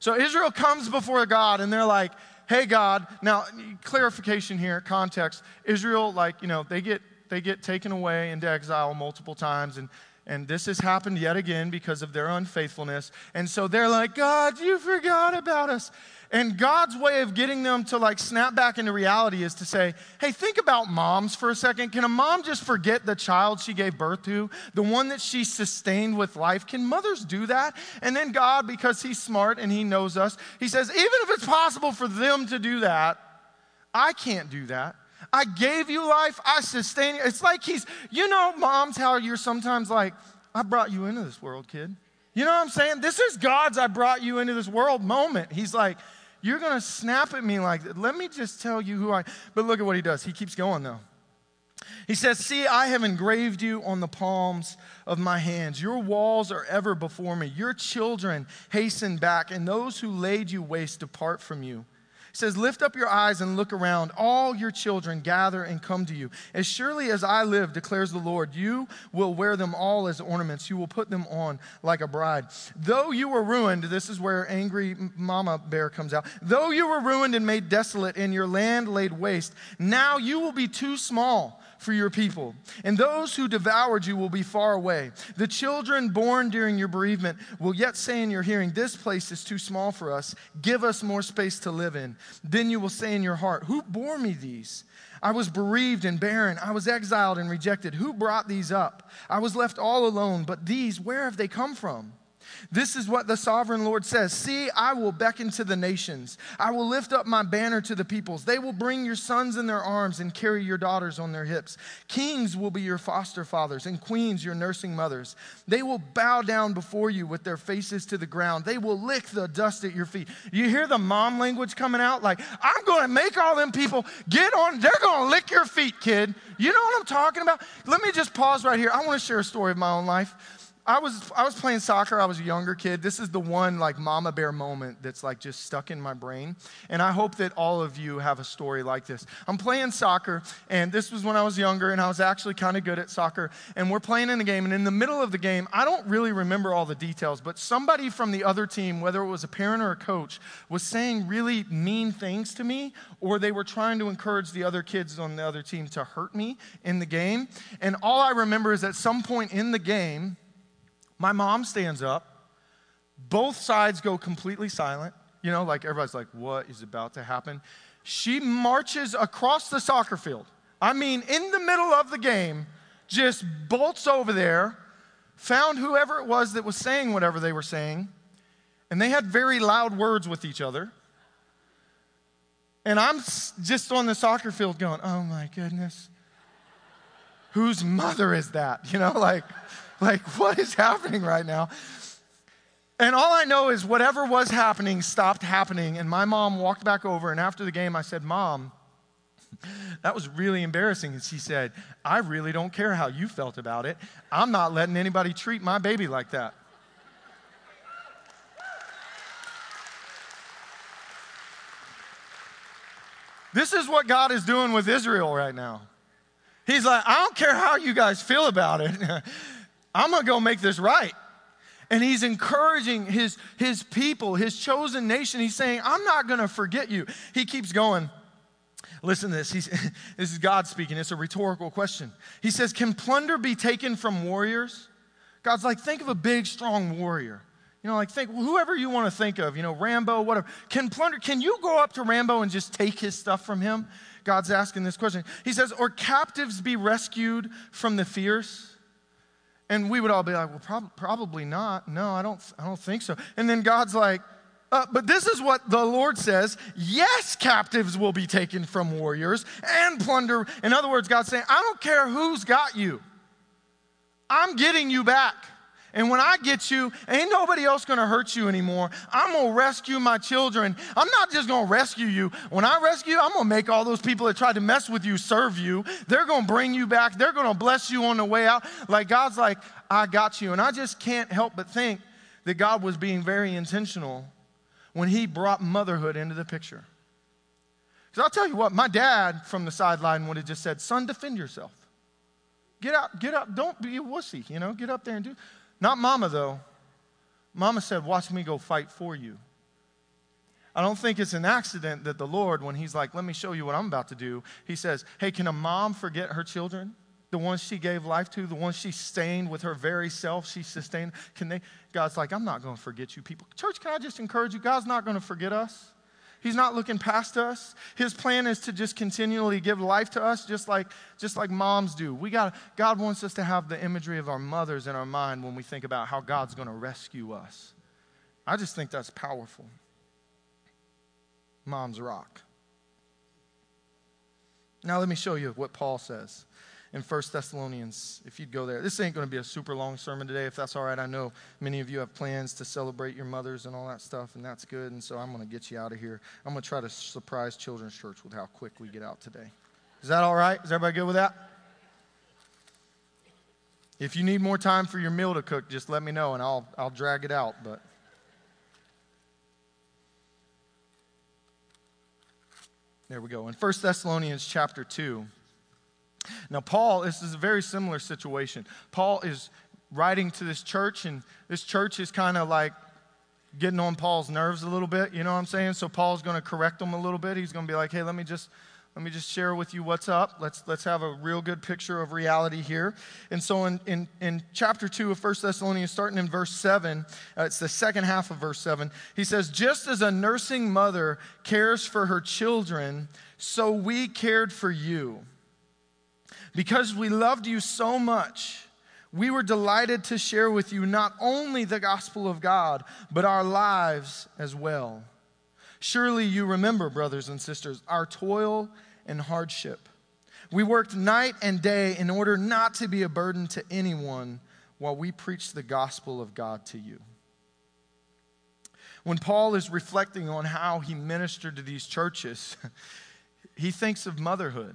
So Israel comes before God and they're like, hey, God, now clarification here, context. Israel, like, you know, they get, they get taken away into exile multiple times, and, And this has happened yet again because of their unfaithfulness. And so they're like, God, you forgot about us. And God's way of getting them to like snap back into reality is to say, hey, think about moms for a second. Can a mom just forget the child she gave birth to, the one that she sustained with life? Can mothers do that? And then God, because He's smart and He knows us, He says, even if it's possible for them to do that, I can't do that. I gave you life, I sustain you. It's like He's, you know, moms, how you're sometimes like, I brought you into this world, kid. You know what I'm saying? This is God's I brought you into this world moment. He's like, you're going to snap at me like. Let me just tell you who I. But look at what he does. He keeps going, though. He says, See, I have engraved you on the palms of my hands. Your walls are ever before me. Your children hasten back, and those who laid you waste depart from you. Says, Lift up your eyes and look around. All your children gather and come to you. As surely as I live, declares the Lord, you will wear them all as ornaments. You will put them on like a bride. Though you were ruined, this is where angry mama bear comes out. Though you were ruined and made desolate, and your land laid waste, now you will be too small for your people, and those who devoured you will be far away. The children born during your bereavement will yet say in your hearing, This place is too small for us. Give us more space to live in. Then you will say in your heart, Who bore me these? I was bereaved and barren. I was exiled and rejected. Who brought these up? I was left all alone, but these, where have they come from? This is what the sovereign Lord says See, I will beckon to the nations. I will lift up my banner to the peoples. They will bring your sons in their arms and carry your daughters on their hips. Kings will be your foster fathers, and queens your nursing mothers. They will bow down before you with their faces to the ground. They will lick the dust at your feet. You hear the mom language coming out? Like, I'm going to make all them people get on, they're going to lick your feet, kid. You know what I'm talking about? Let me just pause right here. I want to share a story of my own life. I was I was playing soccer. I was a younger kid. This is the one like mama bear moment that's like just stuck in my brain. And I hope that all of you have a story like this. I'm playing soccer, and this was when I was younger, and I was actually kind of good at soccer. And we're playing in a game, and in the middle of the game, I don't really remember all the details, but somebody from the other team, whether it was a parent or a coach, was saying really mean things to me, or they were trying to encourage the other kids on the other team to hurt me in the game. And all I remember is at some point in the game my mom stands up. Both sides go completely silent. You know, like everybody's like, what is about to happen? She marches across the soccer field. I mean, in the middle of the game, just bolts over there, found whoever it was that was saying whatever they were saying, and they had very loud words with each other. And I'm just on the soccer field going, oh my goodness, whose mother is that? You know, like. Like, what is happening right now? And all I know is whatever was happening stopped happening. And my mom walked back over, and after the game, I said, Mom, that was really embarrassing. And she said, I really don't care how you felt about it. I'm not letting anybody treat my baby like that. This is what God is doing with Israel right now. He's like, I don't care how you guys feel about it. I'm to go make this right. And he's encouraging his, his people, his chosen nation. He's saying, I'm not to forget you. He keeps going. Listen to this. He's, this is God speaking. It's a rhetorical question. He says, Can plunder be taken from warriors? God's like, think of a big, strong warrior. You know, like think whoever you want to think of, you know, Rambo, whatever. Can plunder, can you go up to Rambo and just take his stuff from him? God's asking this question. He says, Or captives be rescued from the fierce? And we would all be like, well, prob- probably not. No, I don't, I don't think so. And then God's like, uh, but this is what the Lord says yes, captives will be taken from warriors and plunder. In other words, God's saying, I don't care who's got you, I'm getting you back. And when I get you, ain't nobody else gonna hurt you anymore. I'm gonna rescue my children. I'm not just gonna rescue you. When I rescue you, I'm gonna make all those people that tried to mess with you serve you. They're gonna bring you back. They're gonna bless you on the way out. Like God's like, I got you. And I just can't help but think that God was being very intentional when He brought motherhood into the picture. Because I'll tell you what, my dad from the sideline would have just said, Son, defend yourself. Get out, get up. Don't be a wussy, you know, get up there and do. Not mama, though. Mama said, Watch me go fight for you. I don't think it's an accident that the Lord, when He's like, Let me show you what I'm about to do, He says, Hey, can a mom forget her children? The ones she gave life to, the ones she stained with her very self, she sustained. Can they? God's like, I'm not going to forget you people. Church, can I just encourage you? God's not going to forget us. He's not looking past us. His plan is to just continually give life to us, just like, just like moms do. We got, God wants us to have the imagery of our mothers in our mind when we think about how God's going to rescue us. I just think that's powerful. Moms rock. Now, let me show you what Paul says in 1 Thessalonians, if you'd go there. This ain't going to be a super long sermon today, if that's all right. I know many of you have plans to celebrate your mothers and all that stuff, and that's good. And so I'm going to get you out of here. I'm going to try to surprise Children's Church with how quick we get out today. Is that all right? Is everybody good with that? If you need more time for your meal to cook, just let me know and I'll, I'll drag it out. But there we go. In 1 Thessalonians chapter 2, now, Paul, this is a very similar situation. Paul is writing to this church, and this church is kind of like getting on Paul's nerves a little bit, you know what I'm saying? So Paul's going to correct them a little bit. He's going to be like, hey, let me just let me just share with you what's up. Let's, let's have a real good picture of reality here. And so, in, in, in chapter 2 of 1 Thessalonians, starting in verse 7, uh, it's the second half of verse 7, he says, Just as a nursing mother cares for her children, so we cared for you. Because we loved you so much, we were delighted to share with you not only the gospel of God, but our lives as well. Surely you remember, brothers and sisters, our toil and hardship. We worked night and day in order not to be a burden to anyone while we preached the gospel of God to you. When Paul is reflecting on how he ministered to these churches, he thinks of motherhood.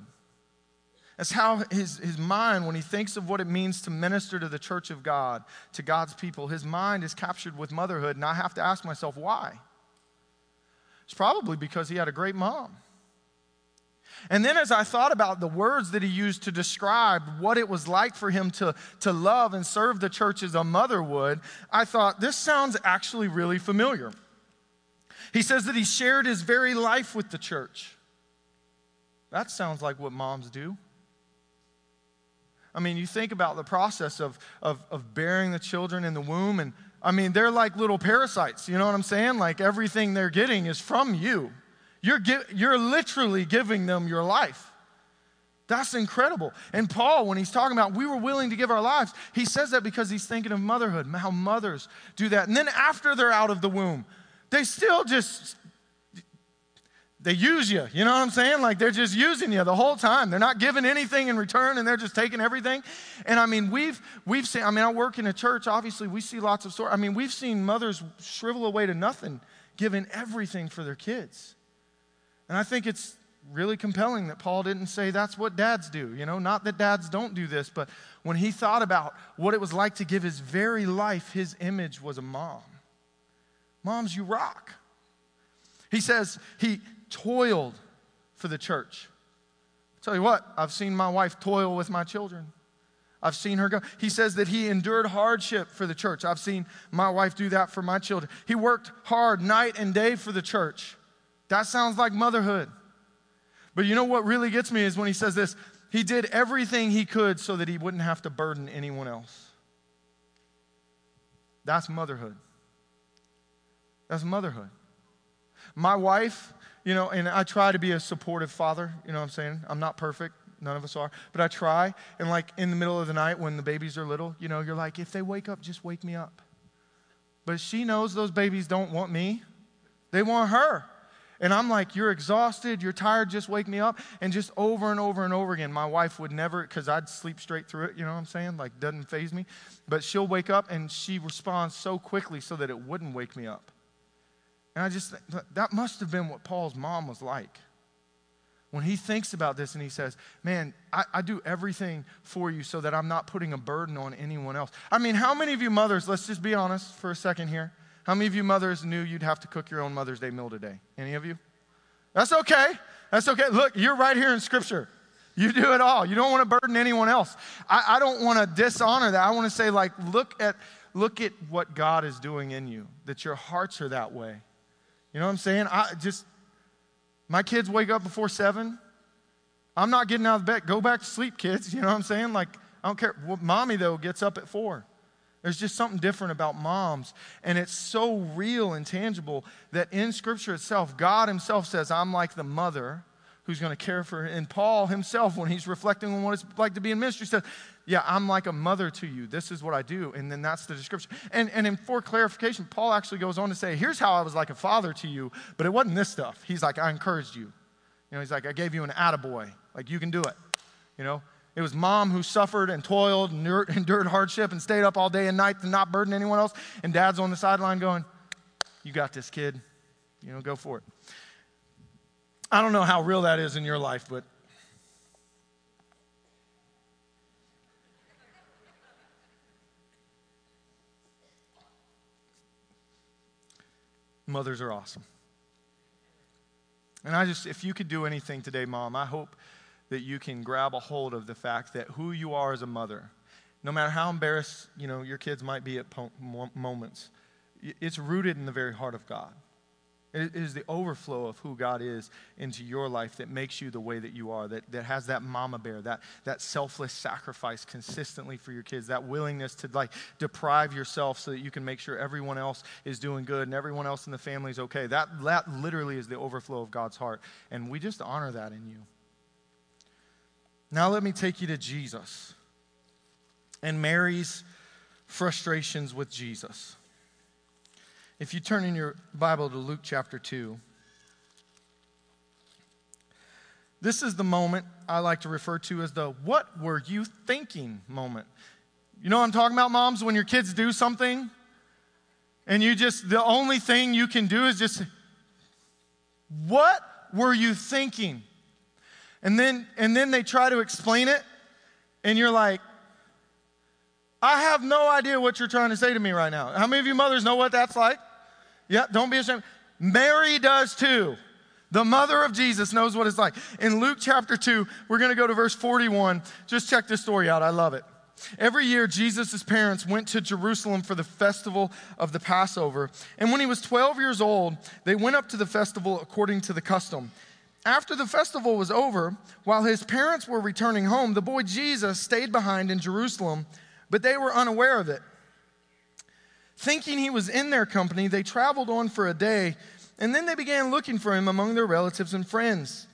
That's how his, his mind, when he thinks of what it means to minister to the church of God, to God's people, his mind is captured with motherhood. And I have to ask myself, why? It's probably because he had a great mom. And then, as I thought about the words that he used to describe what it was like for him to, to love and serve the church as a mother would, I thought, this sounds actually really familiar. He says that he shared his very life with the church. That sounds like what moms do. I mean, you think about the process of, of, of bearing the children in the womb, and I mean, they're like little parasites. You know what I'm saying? Like everything they're getting is from you. You're, gi- you're literally giving them your life. That's incredible. And Paul, when he's talking about we were willing to give our lives, he says that because he's thinking of motherhood, how mothers do that. And then after they're out of the womb, they still just they use you. You know what I'm saying? Like they're just using you the whole time. They're not giving anything in return and they're just taking everything. And I mean, we've we've seen, I mean, I work in a church, obviously, we see lots of stories. I mean, we've seen mothers shrivel away to nothing, giving everything for their kids. And I think it's really compelling that Paul didn't say that's what dads do. You know, not that dads don't do this, but when he thought about what it was like to give his very life, his image was a mom. Moms, you rock. He says he toiled for the church. Tell you what, I've seen my wife toil with my children. I've seen her go. He says that he endured hardship for the church. I've seen my wife do that for my children. He worked hard night and day for the church. That sounds like motherhood. But you know what really gets me is when he says this he did everything he could so that he wouldn't have to burden anyone else. That's motherhood. That's motherhood. My wife, you know, and I try to be a supportive father, you know what I'm saying? I'm not perfect. None of us are. But I try. And like in the middle of the night when the babies are little, you know, you're like, if they wake up, just wake me up. But she knows those babies don't want me, they want her. And I'm like, you're exhausted, you're tired, just wake me up. And just over and over and over again, my wife would never, because I'd sleep straight through it, you know what I'm saying? Like, doesn't faze me. But she'll wake up and she responds so quickly so that it wouldn't wake me up. And I just think that must have been what Paul's mom was like. When he thinks about this and he says, Man, I, I, do everything for you so that I'm not putting a burden on anyone else. I mean, how many of you mothers, let's just be honest for a second here, how many of you mothers knew you'd have to cook your own Mother's Day meal today? Any of you? That's okay. That's okay. Look, you're right here in Scripture. You do it all. You don't want to burden anyone else. I, I don't want to dishonor that. I want to say, like, look at, look at what God is doing in you, that your hearts are that way. You know what I'm saying? I just, my kids wake up before seven. I'm not getting out of bed. Go back to sleep, kids. You know what I'm saying? Like, I don't care. Well, mommy, though, gets up at four. There's just something different about moms. And it's so real and tangible that in Scripture itself, God Himself says, I'm like the mother who's going to care for her. And Paul himself, when he's reflecting on what it's like to be in ministry, says, Yeah, I'm like a mother to you. This is what I do. And then that's the description. And, and in, for clarification, Paul actually goes on to say, Here's how I was like a father to you, but it wasn't this stuff. He's like, I encouraged you. You know, he's like, I gave you an attaboy. Like, you can do it. You know, it was mom who suffered and toiled and endured hardship and stayed up all day and night to not burden anyone else. And dad's on the sideline going, You got this, kid. You know, go for it. I don't know how real that is in your life, but mothers are awesome. And I just, if you could do anything today, mom, I hope that you can grab a hold of the fact that who you are as a mother, no matter how embarrassed, you know, your kids might be at moments, it's rooted in the very heart of God. It is the overflow of who God is into your life that makes you the way that you are, that, that has that mama bear, that, that selfless sacrifice consistently for your kids, that willingness to like deprive yourself so that you can make sure everyone else is doing good and everyone else in the family is okay. That, that literally is the overflow of God's heart. And we just honor that in you. Now, let me take you to Jesus and Mary's frustrations with Jesus. If you turn in your Bible to Luke chapter 2, this is the moment I like to refer to as the what were you thinking moment. You know what I'm talking about, moms? When your kids do something and you just, the only thing you can do is just, what were you thinking? And then, and then they try to explain it, and you're like, I have no idea what you're trying to say to me right now. How many of you mothers know what that's like? Yeah, don't be ashamed. Mary does too. The mother of Jesus knows what it's like. In Luke chapter 2, we're going to go to verse 41. Just check this story out. I love it. Every year, Jesus' parents went to Jerusalem for the festival of the Passover. And when he was 12 years old, they went up to the festival according to the custom. After the festival was over, while his parents were returning home, the boy Jesus stayed behind in Jerusalem but they were unaware of it. Thinking he was in their company, they traveled on for a day, and then they began looking for him among their relatives and friends.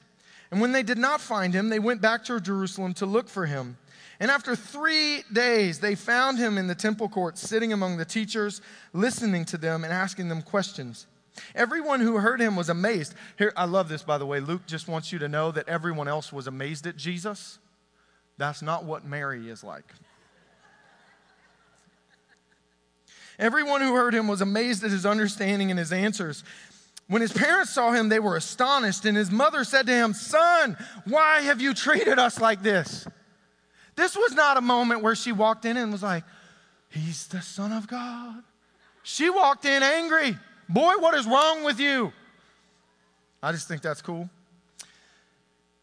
And when they did not find him, they went back to Jerusalem to look for him. And after three days, they found him in the temple courts, sitting among the teachers, listening to them and asking them questions. Everyone who heard him was amazed. Here, I love this, by the way. Luke just wants you to know that everyone else was amazed at Jesus. That's not what Mary is like. Everyone who heard him was amazed at his understanding and his answers. When his parents saw him, they were astonished, and his mother said to him, Son, why have you treated us like this? This was not a moment where she walked in and was like, He's the Son of God. She walked in angry. Boy, what is wrong with you? I just think that's cool. It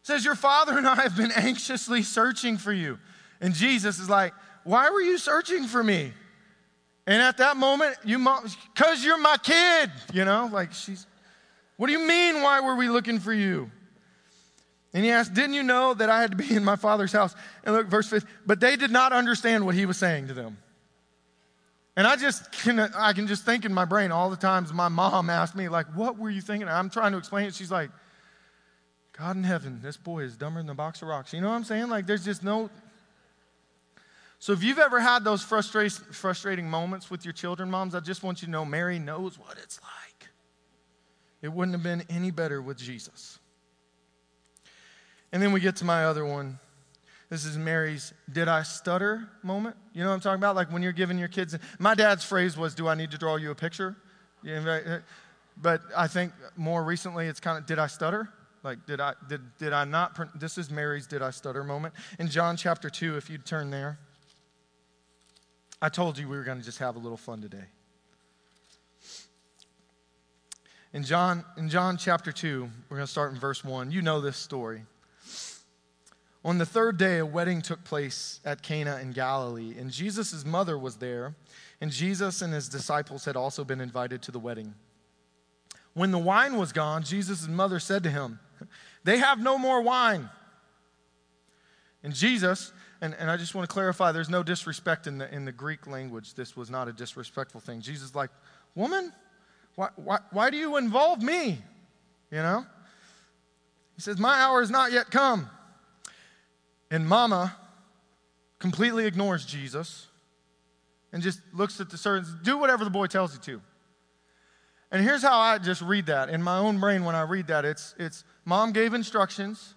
says, Your father and I have been anxiously searching for you. And Jesus is like, Why were you searching for me? And at that moment, you mom, because you're my kid, you know, like she's, what do you mean, why were we looking for you? And he asked, Didn't you know that I had to be in my father's house? And look, verse 5, but they did not understand what he was saying to them. And I just can, I can just think in my brain all the times my mom asked me, like, what were you thinking? I'm trying to explain it. She's like, God in heaven, this boy is dumber than a box of rocks. You know what I'm saying? Like, there's just no, so if you've ever had those frustrating moments with your children, moms, I just want you to know Mary knows what it's like. It wouldn't have been any better with Jesus. And then we get to my other one. This is Mary's did I stutter moment. You know what I'm talking about? Like when you're giving your kids. My dad's phrase was, Do I need to draw you a picture? But I think more recently it's kind of, Did I stutter? Like, did I, did, did I not? This is Mary's did I stutter moment. In John chapter 2, if you'd turn there. I told you we were going to just have a little fun today. In John, in John chapter 2, we're going to start in verse 1. You know this story. On the third day, a wedding took place at Cana in Galilee, and Jesus' mother was there, and Jesus and his disciples had also been invited to the wedding. When the wine was gone, Jesus' mother said to him, They have no more wine. And Jesus, and, and I just want to clarify there's no disrespect in the, in the Greek language. This was not a disrespectful thing. Jesus, like, woman, why, why, why do you involve me? You know? He says, My hour has not yet come. And mama completely ignores Jesus and just looks at the servants, do whatever the boy tells you to. And here's how I just read that in my own brain when I read that it's, it's mom gave instructions,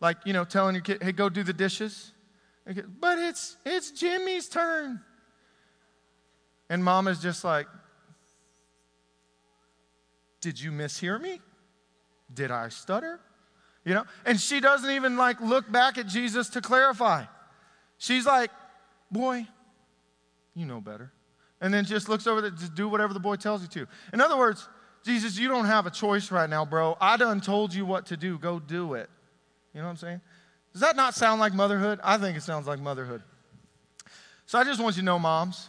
like, you know, telling your kid, hey, go do the dishes. But it's, it's Jimmy's turn. And mom is just like, did you mishear me? Did I stutter? You know? And she doesn't even like look back at Jesus to clarify. She's like, boy, you know better. And then just looks over there, just do whatever the boy tells you to. In other words, Jesus, you don't have a choice right now, bro. I done told you what to do. Go do it. You know what I'm saying? Does that not sound like motherhood? I think it sounds like motherhood. So I just want you to know, moms,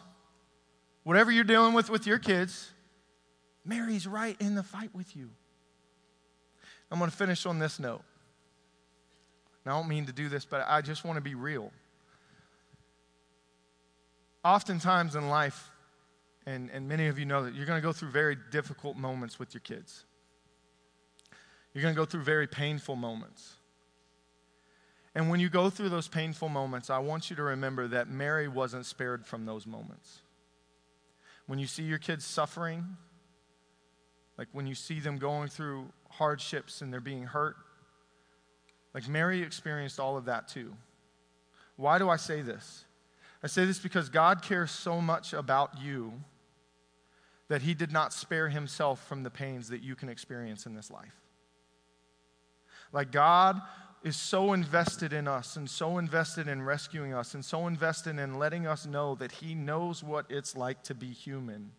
whatever you're dealing with with your kids, Mary's right in the fight with you. I'm going to finish on this note. I don't mean to do this, but I just want to be real. Oftentimes in life, and, and many of you know that you're going to go through very difficult moments with your kids. You're going to go through very painful moments. And when you go through those painful moments, I want you to remember that Mary wasn't spared from those moments. When you see your kids suffering, like when you see them going through hardships and they're being hurt, like Mary experienced all of that too. Why do I say this? I say this because God cares so much about you that he did not spare himself from the pains that you can experience in this life. Like God is so invested in us and so invested in rescuing us and so invested in letting us know that he knows what it's like to be human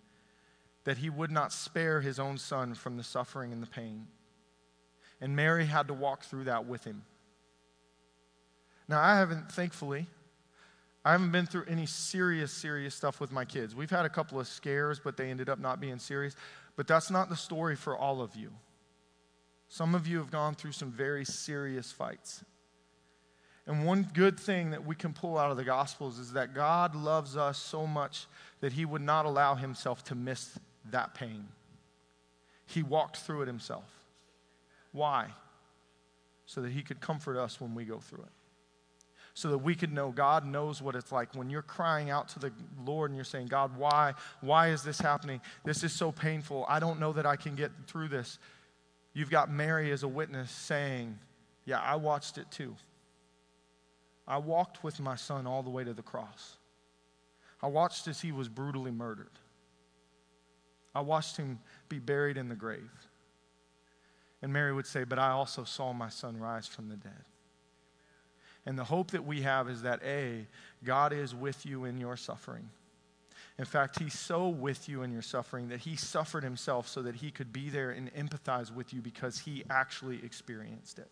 that he would not spare his own son from the suffering and the pain. And Mary had to walk through that with him. Now, I haven't, thankfully, I haven't been through any serious, serious stuff with my kids. We've had a couple of scares, but they ended up not being serious. But that's not the story for all of you. Some of you have gone through some very serious fights. And one good thing that we can pull out of the Gospels is that God loves us so much that He would not allow Himself to miss that pain. He walked through it Himself. Why? So that He could comfort us when we go through it. So that we could know God knows what it's like when you're crying out to the Lord and you're saying, God, why? Why is this happening? This is so painful. I don't know that I can get through this. You've got Mary as a witness saying, Yeah, I watched it too. I walked with my son all the way to the cross. I watched as he was brutally murdered. I watched him be buried in the grave. And Mary would say, But I also saw my son rise from the dead. And the hope that we have is that A, God is with you in your suffering. In fact, He's so with you in your suffering that He suffered Himself so that He could be there and empathize with you because He actually experienced it.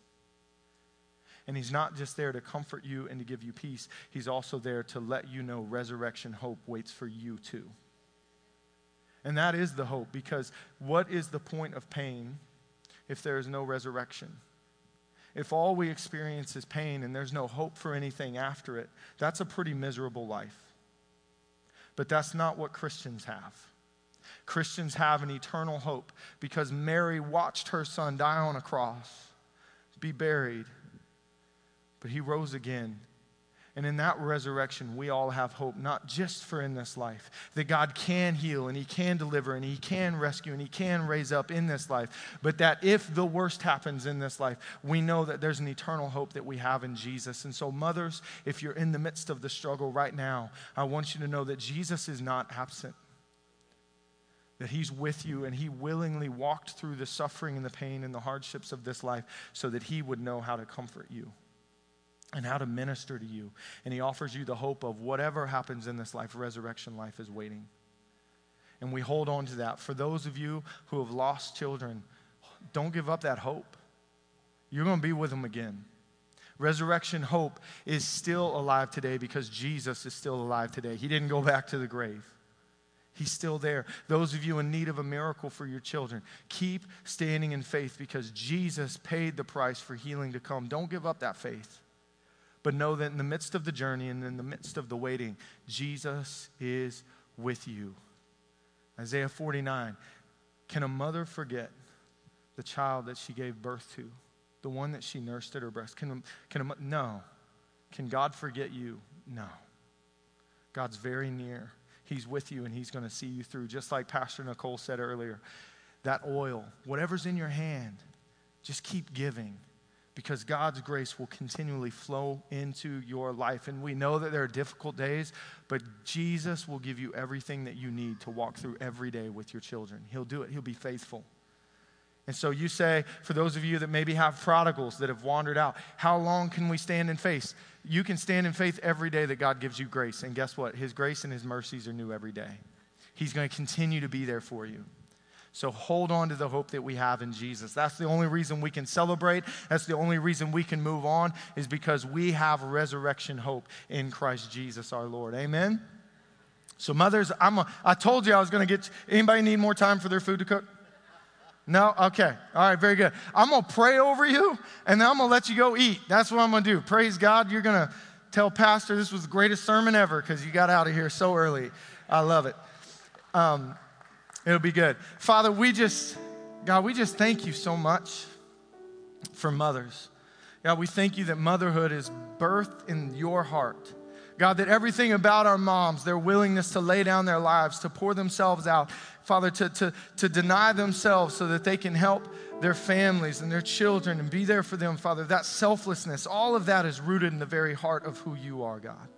And He's not just there to comfort you and to give you peace, He's also there to let you know resurrection hope waits for you too. And that is the hope because what is the point of pain if there is no resurrection? If all we experience is pain and there's no hope for anything after it, that's a pretty miserable life. But that's not what Christians have. Christians have an eternal hope because Mary watched her son die on a cross, be buried, but he rose again and in that resurrection, we all have hope, not just for in this life, that God can heal and He can deliver and He can rescue and He can raise up in this life, but that if the worst happens in this life, we know that there's an eternal hope that we have in Jesus. And so, mothers, if you're in the midst of the struggle right now, I want you to know that Jesus is not absent. That he's with you and he willingly walked through the suffering and the pain and the hardships of this life so that he would know how to comfort you and how to minister to you. And he offers you the hope of whatever happens in this life, resurrection life is waiting. And we hold on to that. For those of you who have lost children, don't give up that hope. You're going to be with them again. Resurrection hope is still alive today because Jesus is still alive today. He didn't go back to the grave. He's still there. Those of you in need of a miracle for your children, keep standing in faith because Jesus paid the price for healing to come. Don't give up that faith. But know that in the midst of the journey and in the midst of the waiting, Jesus is with you. Isaiah 49 Can a mother forget the child that she gave birth to, the one that she nursed at her breast? Can, can a, no. Can God forget you? No. God's very near. He's with you and He's going to see you through. Just like Pastor Nicole said earlier, that oil, whatever's in your hand, just keep giving because God's grace will continually flow into your life. And we know that there are difficult days, but Jesus will give you everything that you need to walk through every day with your children. He'll do it, He'll be faithful. And so you say, for those of you that maybe have prodigals that have wandered out, how long can we stand in faith? You can stand in faith every day that God gives you grace. And guess what? His grace and His mercies are new every day. He's going to continue to be there for you. So hold on to the hope that we have in Jesus. That's the only reason we can celebrate. That's the only reason we can move on, is because we have resurrection hope in Christ Jesus our Lord. Amen? So, mothers, I'm a, I told you I was going to get. Anybody need more time for their food to cook? No? Okay. All right, very good. I'm going to pray over you, and then I'm going to let you go eat. That's what I'm going to do. Praise God. You're going to tell Pastor this was the greatest sermon ever because you got out of here so early. I love it. Um, It'll be good. Father, we just, God, we just thank you so much for mothers. God, we thank you that motherhood is birthed in your heart. God, that everything about our moms, their willingness to lay down their lives, to pour themselves out, Father, to, to, to deny themselves so that they can help their families and their children and be there for them, Father, that selflessness, all of that is rooted in the very heart of who you are, God.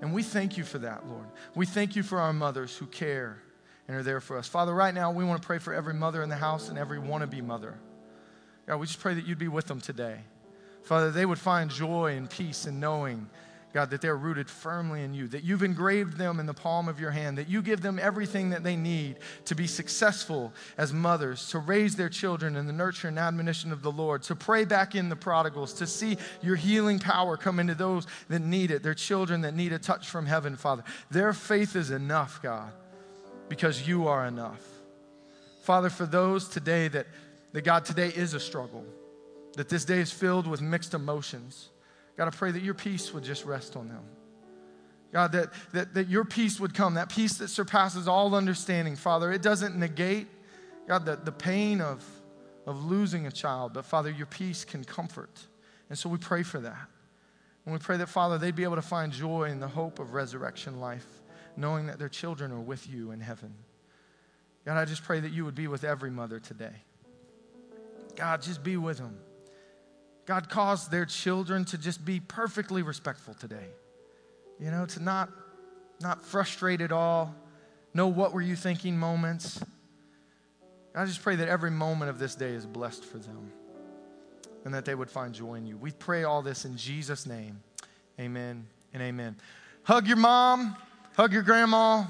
And we thank you for that, Lord. We thank you for our mothers who care and are there for us. Father, right now we want to pray for every mother in the house and every wannabe mother. God, we just pray that you'd be with them today. Father, they would find joy and peace in knowing, God, that they're rooted firmly in you, that you've engraved them in the palm of your hand, that you give them everything that they need to be successful as mothers, to raise their children in the nurture and admonition of the Lord, to pray back in the prodigals, to see your healing power come into those that need it, their children that need a touch from heaven, Father. Their faith is enough, God because you are enough. Father, for those today that, that God, today is a struggle, that this day is filled with mixed emotions, God, I pray that your peace would just rest on them. God, that, that, that your peace would come, that peace that surpasses all understanding, Father. It doesn't negate, God, the, the pain of, of losing a child, but Father, your peace can comfort. And so we pray for that. And we pray that, Father, they'd be able to find joy in the hope of resurrection life knowing that their children are with you in heaven. God, I just pray that you would be with every mother today. God, just be with them. God, cause their children to just be perfectly respectful today. You know, to not, not frustrate at all, know what were you thinking moments. I just pray that every moment of this day is blessed for them and that they would find joy in you. We pray all this in Jesus' name. Amen and amen. Hug your mom. Hug your grandma.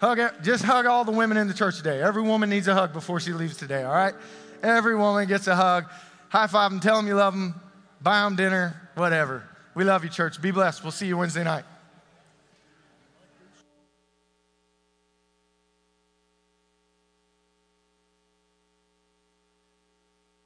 Hug. Just hug all the women in the church today. Every woman needs a hug before she leaves today, all right? Every woman gets a hug. High five them, tell them you love them, buy them dinner, whatever. We love you, church. Be blessed. We'll see you Wednesday night.